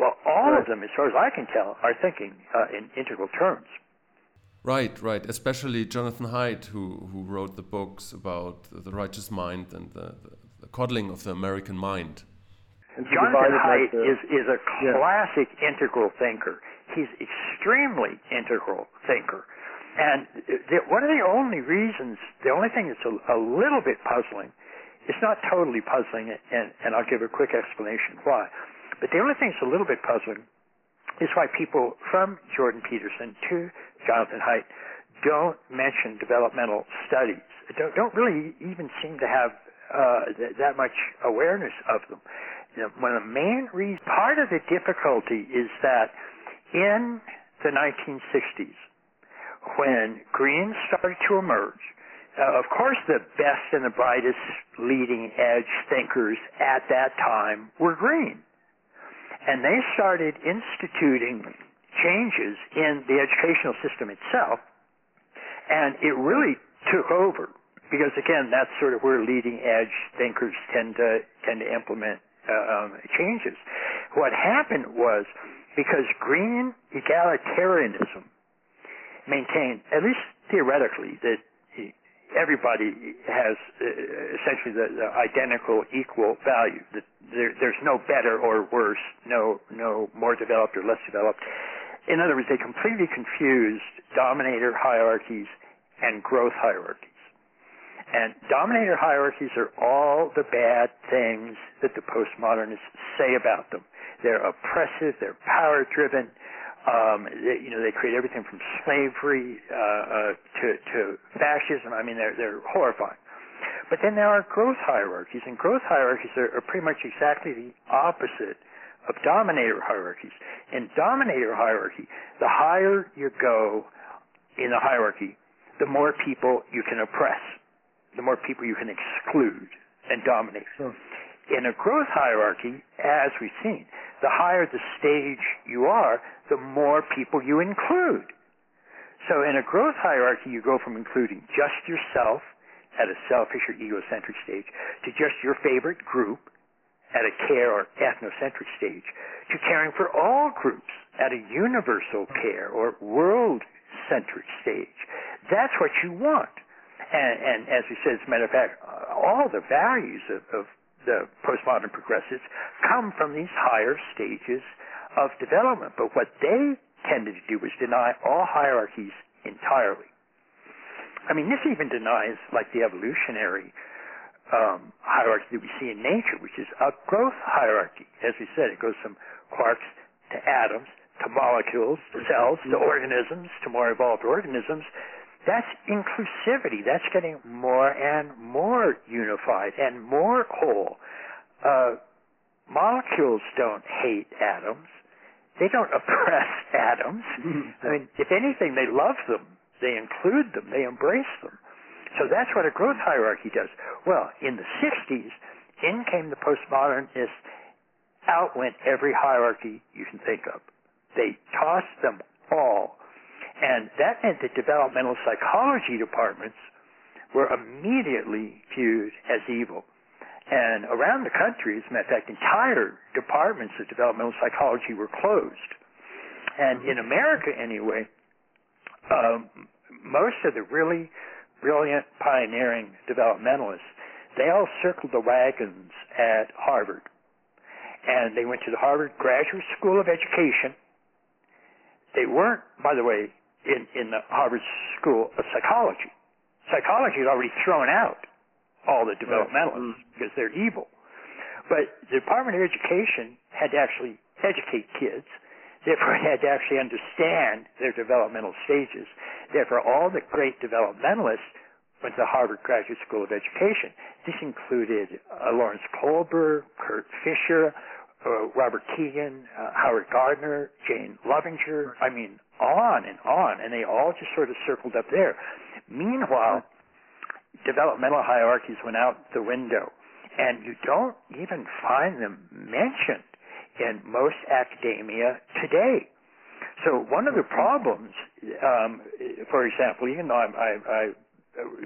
Well, all right. of them, as far as I can tell, are thinking uh, in integral terms. Right, right. Especially Jonathan Haidt, who who wrote the books about the righteous mind and the, the, the coddling of the American mind. and Jonathan Haidt the, is is a Yeah. classic integral thinker. He's extremely integral thinker, and the, one of the only reasons, the only thing that's a, a little bit puzzling, it's not totally puzzling, and and I'll give a quick explanation why. But the only thing that's a little bit puzzling is why people from Jordan Peterson to Jonathan Haidt don't mention developmental studies. Don't, don't really even seem to have uh, th- that much awareness of them. You know, one of the main reasons, part of the difficulty is that in the 1960s, when Green started to emerge, uh, of course the best and the brightest leading edge thinkers at that time were Green. And they started instituting changes in the educational system itself, and it really took over because again, that's sort of where leading edge thinkers tend to tend to implement uh, um, changes. What happened was because green egalitarianism maintained, at least theoretically, that everybody has uh, essentially the, the identical equal value. That there, there's no better or worse, no no more developed or less developed. In other words, they completely confused dominator hierarchies and growth hierarchies. And dominator hierarchies are all the bad things that the postmodernists say about them. They're oppressive, they're power driven, um, they, you know, they create everything from slavery uh, uh, to, to fascism. I mean, they're, they're horrifying. But then there are growth hierarchies, and growth hierarchies are, are pretty much exactly the opposite of dominator hierarchies. In dominator hierarchy, the higher you go in the hierarchy, the more people you can oppress, the more people you can exclude and dominate. Sure. In a growth hierarchy, as we've seen, the higher the stage you are, the more people you include. So in a growth hierarchy, you go from including just yourself at a selfish or egocentric stage to just your favorite group at a care or ethnocentric stage to caring for all groups at a universal care or world-centric stage. That's what you want. And, and as we said, as a matter of fact, all the values of, of the postmodern progressives come from these higher stages of development. But what they tended to do was deny all hierarchies entirely. I mean, this even denies, like, the evolutionary um, hierarchy that we see in nature, which is a growth hierarchy. As we said, it goes from quarks to atoms to molecules to cells to organisms to more evolved organisms. That's inclusivity. That's getting more and more unified and more whole. Uh, molecules don't hate atoms. They don't oppress atoms. I mean, if anything, they love them. They include them. They embrace them. So that's what a growth hierarchy does. Well, in the 60s, in came the postmodernists, out went every hierarchy you can think of. They tossed them all. And that meant that developmental psychology departments were immediately viewed as evil. And around the country, as a matter of fact, entire departments of developmental psychology were closed. And in America, anyway, um, most of the really brilliant, pioneering developmentalists, they all circled the wagons at Harvard. And they went to the Harvard Graduate School of Education. They weren't, by the way, in, in the Harvard School of Psychology. Psychology has already thrown out all the developmentalists because they're evil. But the Department of Education had to actually educate kids. Therefore, it had to actually understand their developmental stages. Therefore, all the great developmentalists went to the Harvard Graduate School of Education. This included uh, Lawrence Kohlberg, Kurt Fischer, uh, Robert Kegan, uh, Howard Gardner, Jane Loevinger. I mean, on and on, and they all just sort of circled up there. Meanwhile, developmental hierarchies went out the window, and you don't even find them mentioned in most academia today. So one of the problems, um, for example, even though I'm, I, I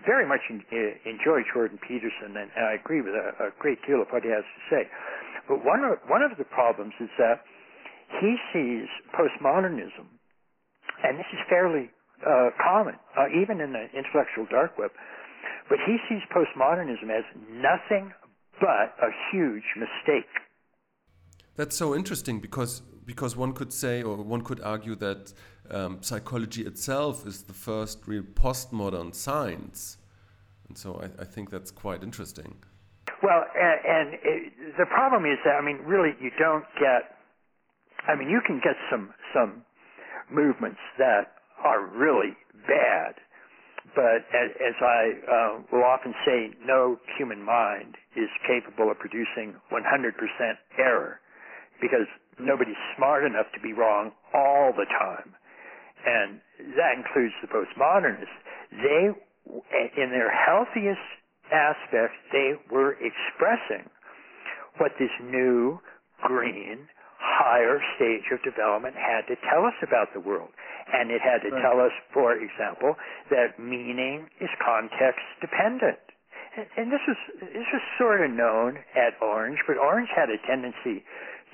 very much in, enjoy Jordan Peterson, and, and I agree with a, a great deal of what he has to say, but one of one of the problems is that he sees postmodernism, and this is fairly uh, common, uh, even in the intellectual dark web, but he sees postmodernism as nothing but a huge mistake. That's so interesting because because one could say or one could argue that um, psychology itself is the first real postmodern science, and so I, I think that's quite interesting. Well, and, and it, the problem is that I mean, really, you don't get. I mean, you can get some some movements that are really bad, but as, as I uh, will often say, no human mind is capable of producing 100% error because nobody's smart enough to be wrong all the time. And that includes the postmodernists. They, in their healthiest aspects, they were expressing what this new, green, higher stage of development had to tell us about the world. And it had to right. tell us, for example, that meaning is context dependent. And, and this was this was sort of known at Orange, but Orange had a tendency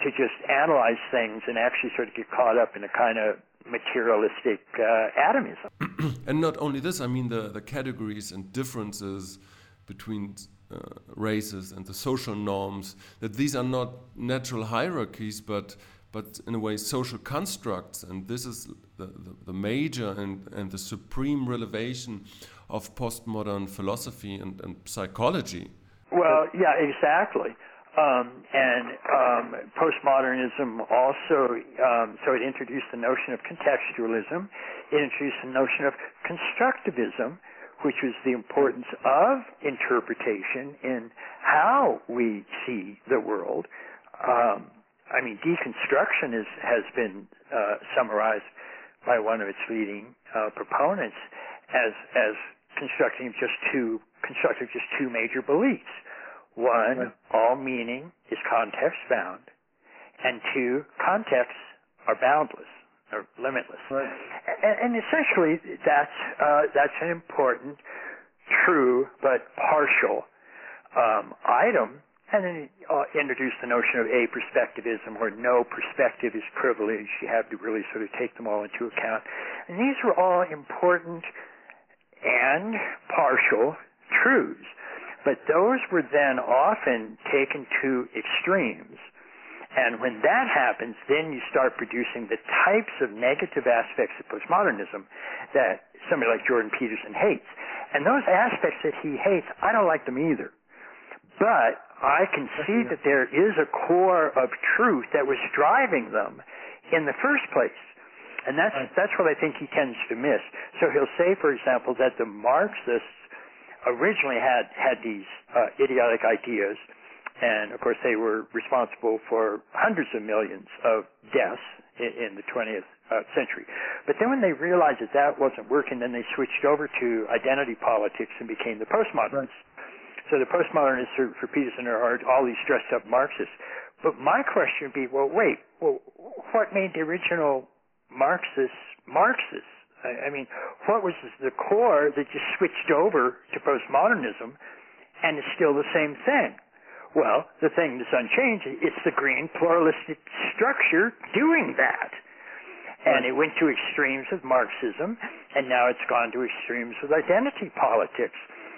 to just analyze things and actually sort of get caught up in a kind of materialistic uh, atomism. and not only this, I mean the the categories and differences between uh, races and the social norms, that these are not natural hierarchies, but but in a way social constructs, and this is the, the, the major and, and the supreme revelation of postmodern philosophy and, and psychology. Well, yeah, exactly. Um, and um, postmodernism also, um, so it introduced the notion of contextualism, it introduced the notion of constructivism, which was the importance of interpretation in how we see the world. Um, I mean, deconstruction is, has been uh, summarized by one of its leading uh, proponents as as constructing just two constructing just two major beliefs. One, all meaning is context bound, and two, contexts are boundless or limitless. Right. And, and essentially, that's uh, that's an important, true but partial um, item. And then uh, introduced the notion of a perspectivism, where no perspective is privileged. You have to really sort of take them all into account. And these were all important and partial truths. But those were then often taken to extremes and when that happens, then you start producing the types of negative aspects of postmodernism that somebody like Jordan Peterson hates. And those aspects that he hates, I don't like them either. But I can see that there is a core of truth that was driving them in the first place. And that's, that's what I think he tends to miss. So he'll say, for example, that the Marxists originally had, had these uh, idiotic ideas and of course, they were responsible for hundreds of millions of deaths in, in the 20th uh, century. But then when they realized that that wasn't working, then they switched over to identity politics and became the postmodernists. Right. So the postmodernists for, for Peterson are all these dressed up Marxists. But my question would be, well, wait, well, what made the original Marxists Marxists? I, I mean, what was the core that just switched over to postmodernism and is still the same thing? Well, the thing that's unchanged, it's the green pluralistic structure doing that. And it went to extremes with Marxism, and now it's gone to extremes with identity politics.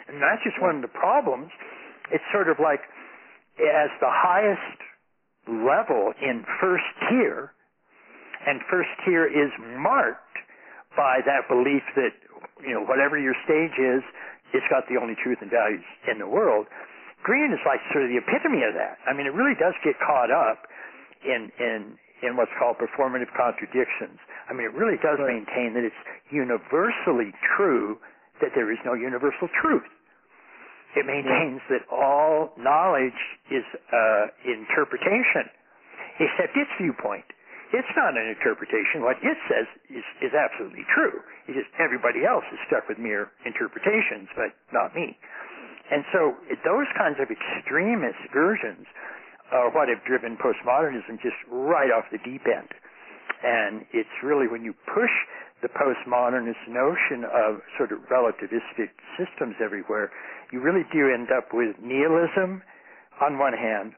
And that's just one of the problems. It's sort of like as the highest level in first tier, and first tier is marked by that belief that, you know, whatever your stage is, it's got the only truth and values in the world. Green is like sort of the epitome of that. I mean, it really does get caught up in in in what's called performative contradictions. I mean, it really does right. maintain that it's universally true that there is no universal truth. It maintains that all knowledge is uh, interpretation, except its viewpoint. It's not an interpretation. What it says is, is absolutely true. It's just everybody else is stuck with mere interpretations, but not me. And so those kinds of extremist versions are what have driven postmodernism just right off the deep end. And it's really when you push the postmodernist notion of sort of relativistic systems everywhere, you really do end up with nihilism on one hand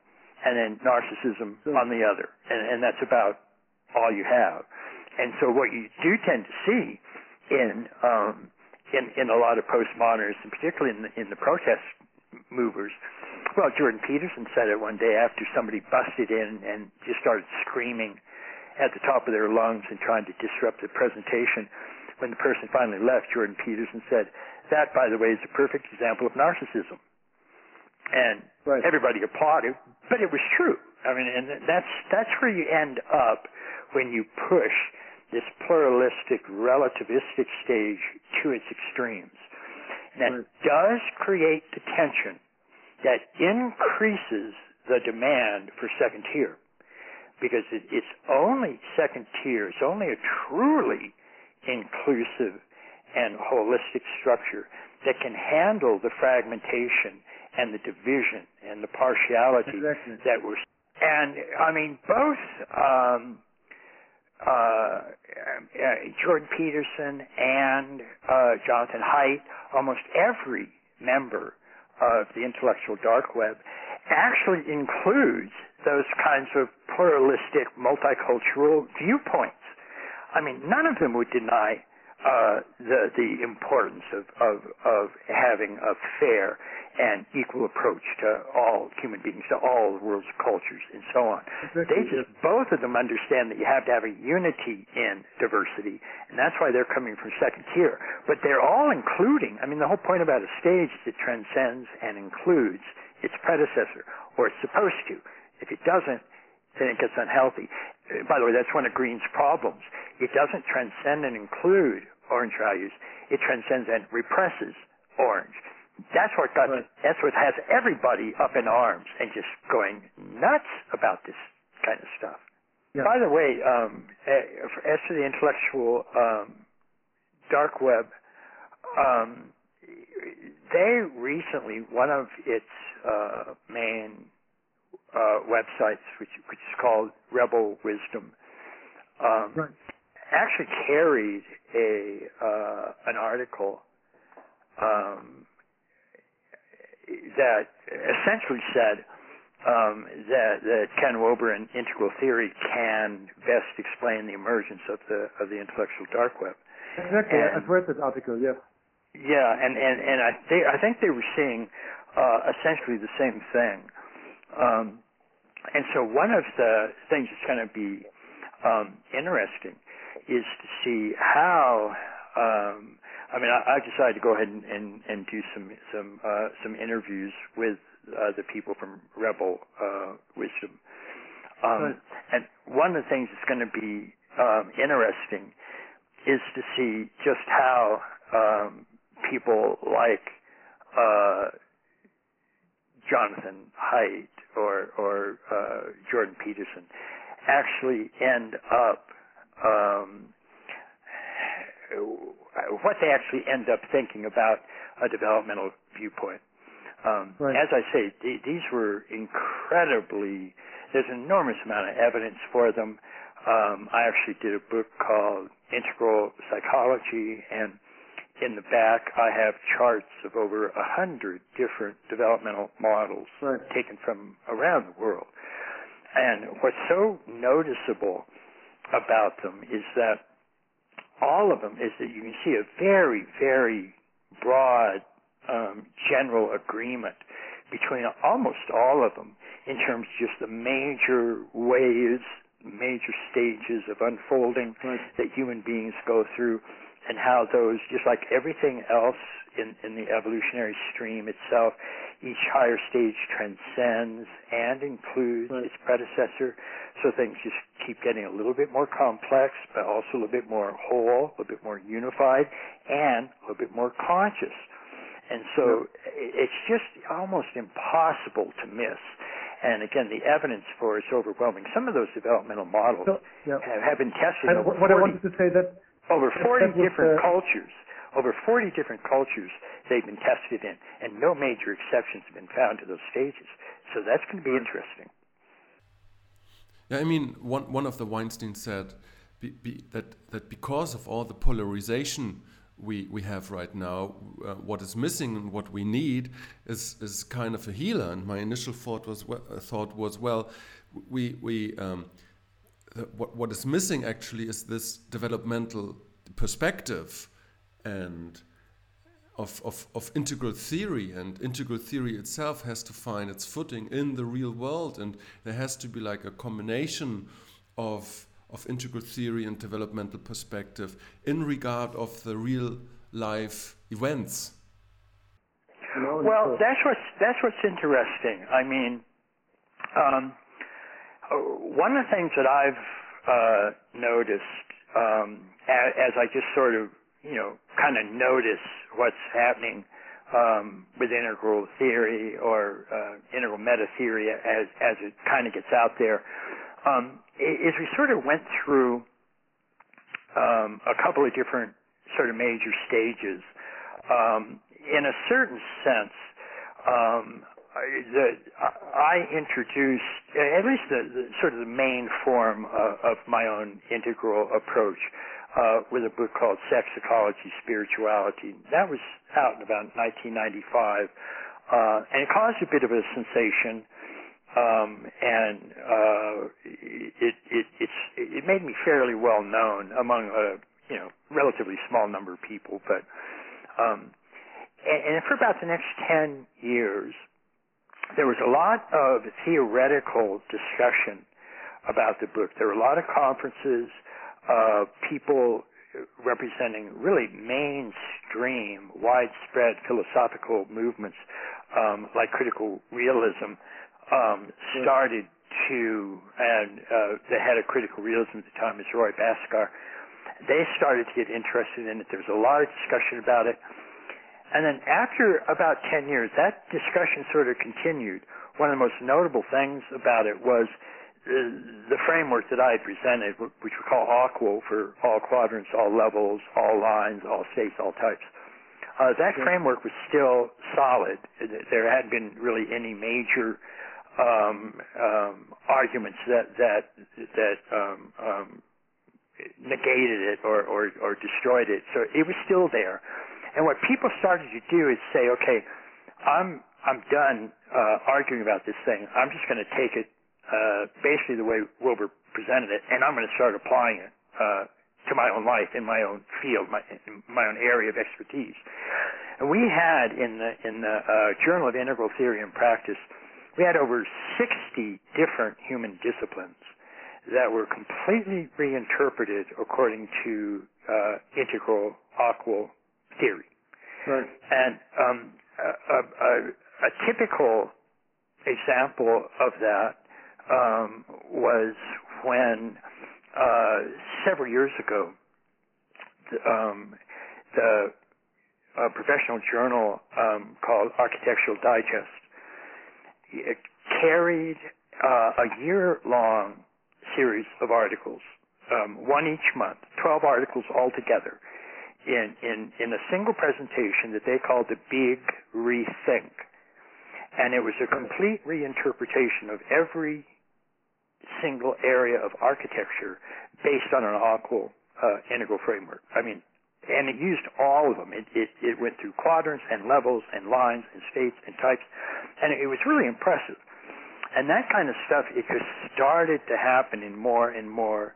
and then narcissism on the other. And, and that's about all you have. And so what you do tend to see in um, in, in a lot of postmodernists, and particularly in the, in the protest movers, Well, Jordan Peterson said it one day after somebody busted in and just started screaming at the top of their lungs and trying to disrupt the presentation. When the person finally left, Jordan Peterson said, that, by the way, is a perfect example of narcissism. And right. everybody applauded, but it was true. I mean, and that's, that's where you end up when you push this pluralistic, relativistic stage to its extremes. And that right. does create the tension that increases the demand for second tier because it, it's only second tier, it's only a truly inclusive and holistic structure that can handle the fragmentation and the division and the partiality exactly. that we're and I mean both um, uh, uh, Jordan Peterson and uh, Jonathan Haidt, almost every member of the intellectual dark web actually includes those kinds of pluralistic, multicultural viewpoints. I mean, none of them would deny uh, the the importance of, of of having a fair and equal approach to all human beings, to all the world's cultures, and so on. Exactly. They just both of them understand that you have to have a unity in diversity, and that's why they're coming from second tier. But they're all including. I mean, the whole point about a stage is it transcends and includes its predecessor, or it's supposed to. If it doesn't, then it gets unhealthy. By the way, that's one of Green's problems. It doesn't transcend and include orange values. It transcends and represses orange. That's what got, right. that's what has everybody up in arms and just going nuts about this kind of stuff. Yeah. By the way, um, as to the intellectual um, dark web, um, they recently one of its uh, main uh, websites, which which is called Rebel Wisdom, um, right. actually carried a uh, an article um, that essentially said um, that, that Ken Wilber and integral theory can best explain the emergence of the of the intellectual dark web. Exactly, and, I've read that article. Yeah. Yeah, and and and I they, I think they were seeing uh, essentially the same thing. Um, and so one of the things that's going to be um, interesting is to see how. Um, I mean, I, I decided to go ahead and, and, and do some some uh, some interviews with uh, the people from Rebel uh, Wisdom. Um. And one of the things that's going to be um, interesting is to see just how um, people like uh, Jonathan Haidt or or uh, Jordan Peterson actually end up um, what they actually end up thinking about a developmental viewpoint. Um, right. As I say, th- these were incredibly. There's an enormous amount of evidence for them. Um, I actually did a book called Integral Psychology, and in the back, I have charts of over a hundred different developmental models right. taken from around the world. And what's so noticeable about them is that all of them is that you can see a very, very broad um, general agreement between almost all of them in terms of just the major ways, major stages of unfolding right. that human beings go through and how those, just like everything else in, in the evolutionary stream itself, each higher stage transcends and includes right. its predecessor. So things just keep getting a little bit more complex, but also a little bit more whole, a little bit more unified, and a little bit more conscious. And so it's just almost impossible to miss. And again, the evidence for it's overwhelming. Some of those developmental models so, yeah. have, have been tested. And what 40, I wanted to say that over 40 different cultures. Over 40 different cultures they've been tested in, and no major exceptions have been found to those stages. So that's going to be interesting. Yeah, I mean, one one of the Weinstein said be, be, that that because of all the polarization we we have right now, uh, what is missing and what we need is is kind of a healer. And my initial thought was uh, thought was well, we we um, what, what is missing actually is this developmental perspective and of, of, of integral theory and integral theory itself has to find its footing in the real world and there has to be like a combination of of integral theory and developmental perspective in regard of the real life events. Well that's what's that's what's interesting. I mean um, one of the things that i've uh, noticed um, as, as i just sort of you know, kind of notice what's happening um, with integral theory or uh, integral meta theory as as it kind of gets out there. Um, is we sort of went through um, a couple of different sort of major stages. Um, in a certain sense, um, the, I introduced at least the, the sort of the main form of, of my own integral approach uh, with a book called Sex Ecology Spirituality. That was out in about 1995, uh, and it caused a bit of a sensation. Um, and uh, it, it, it made me fairly well known among a you know relatively small number of people. But um, and, and for about the next ten years, there was a lot of theoretical discussion about the book. There were a lot of conferences uh, people representing really mainstream, widespread philosophical movements um, like critical realism um, started to, and uh, the head of critical realism at the time is Roy Bhaskar. They started to get interested in it. There was a lot of discussion about it. And then after about 10 years, that discussion sort of continued. One of the most notable things about it was the framework that I had presented, which we call AQAL for all quadrants, all levels, all lines, all states, all types, uh, that yeah. framework was still solid. There hadn't been really any major um, um, arguments that that that um, um, negated it or, or or destroyed it. So it was still there. And what people started to do is say, okay, I'm I'm done uh, arguing about this thing. I'm just going to take it uh, basically the way Wilber presented it, and I'm going to start applying it uh, to my own life, in my own field, my, my own area of expertise. And we had in the in the uh, Journal of Integral Theory and Practice, we had over 60 different human disciplines that were completely reinterpreted according to uh, integral AQAL theory. Right. And um, a, a, a typical example of that um, was when uh, several years ago um, the uh, professional journal um, called Architectural Digest carried uh, a year-long series of articles, um, one each month, 12 articles altogether, in, in, in a single presentation that they called the Big Rethink. And it was a complete reinterpretation of every single area of architecture based on an AQAL uh, integral framework. I mean, and it used all of them. It, it, it went through quadrants and levels and lines and states and types, and it was really impressive. And that kind of stuff, it just started to happen in more and more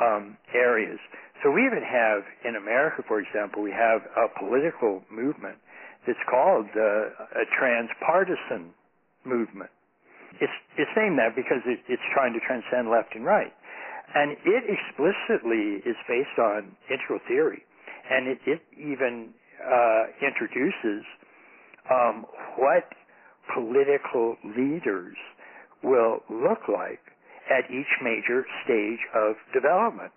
um, areas. So we even have in America, for example, we have a political movement that's called uh, a transpartisan movement. It's, it's named that because it, it's trying to transcend left and right. And it explicitly is based on integral theory. And it, it even uh, introduces um, what political leaders will look like at each major stage of development.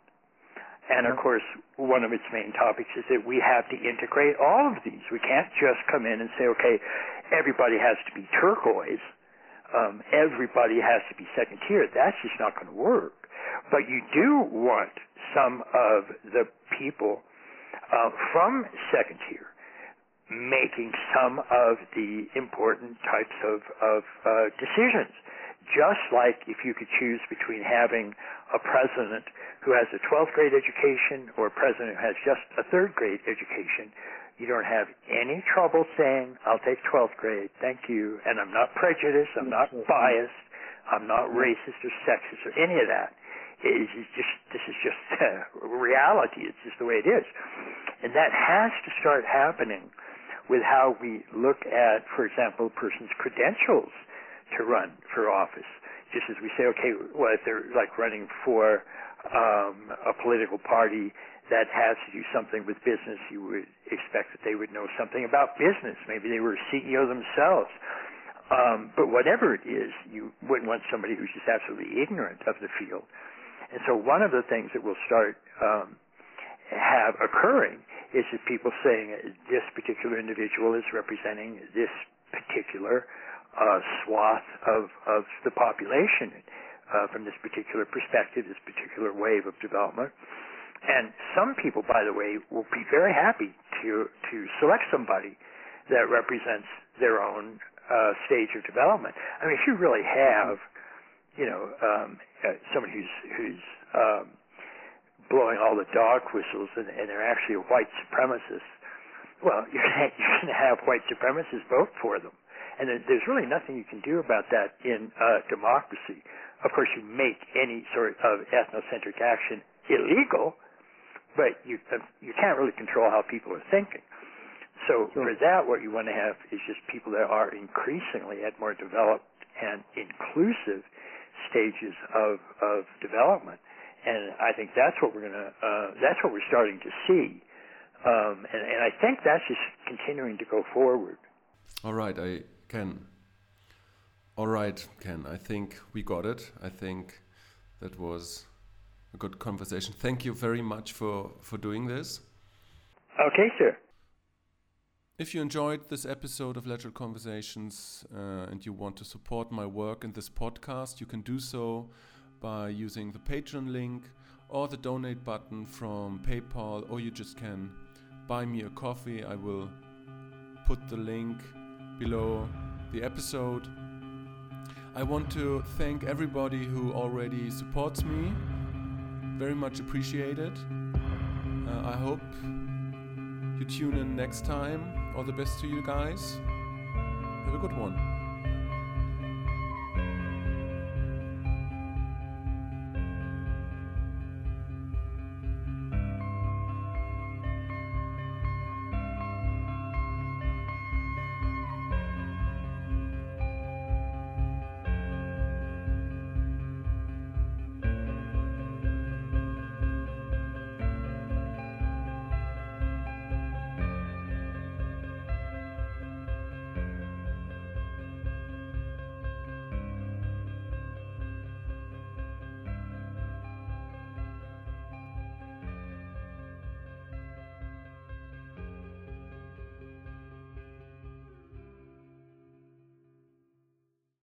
And of course, one of its main topics is that we have to integrate all of these. We can't just come in and say, okay, everybody has to be turquoise um, everybody has to be second tier. That's just not going to work. But you do want some of the people uh, from second tier making some of the important types of, of uh, decisions. Just like if you could choose between having a president who has a 12th grade education or a president who has just a third grade education, you don't have any trouble saying, I'll take 12th grade, thank you, and I'm not prejudiced, I'm not biased, I'm not racist or sexist or any of that. It is just, this is just uh, reality. It's just the way it is. And that has to start happening with how we look at, for example, a person's credentials to run for office. Just as we say, okay, well, if they're like running for um, a political party that has to do something with business, you would expect that they would know something about business. Maybe they were a CEO themselves. Um, but whatever it is, you wouldn't want somebody who's just absolutely ignorant of the field. And so one of the things that will start um, have occurring is that people saying this particular individual is representing this particular uh, swath of, of the population uh, from this particular perspective, this particular wave of development. And some people, by the way, will be very happy to to select somebody that represents their own uh, stage of development. I mean, if you really have, you know, um, uh, somebody who's who's um, blowing all the dog whistles and, and they're actually a white supremacist, well, you're you're going to have white supremacists vote for them, and there's really nothing you can do about that in uh, democracy. Of course, you make any sort of ethnocentric action illegal, but you uh, you can't really control how people are thinking. So sure. for that, what you want to have is just people that are increasingly at more developed and inclusive stages of of development, and I think that's what we're gonna uh, that's what we're starting to see, um, and, and I think that's just continuing to go forward. All right, I can. All right, Ken. I think we got it. I think that was a good conversation. Thank you very much for, for doing this. Okay, sir. If you enjoyed this episode of Lateral Conversations uh, and you want to support my work in this podcast, you can do so by using the Patreon link or the donate button from PayPal, or you just can buy me a coffee. I will put the link below the episode. I want to thank everybody who already supports me very much appreciated. Uh, I hope you tune in next time. All the best to you guys. Have a good one.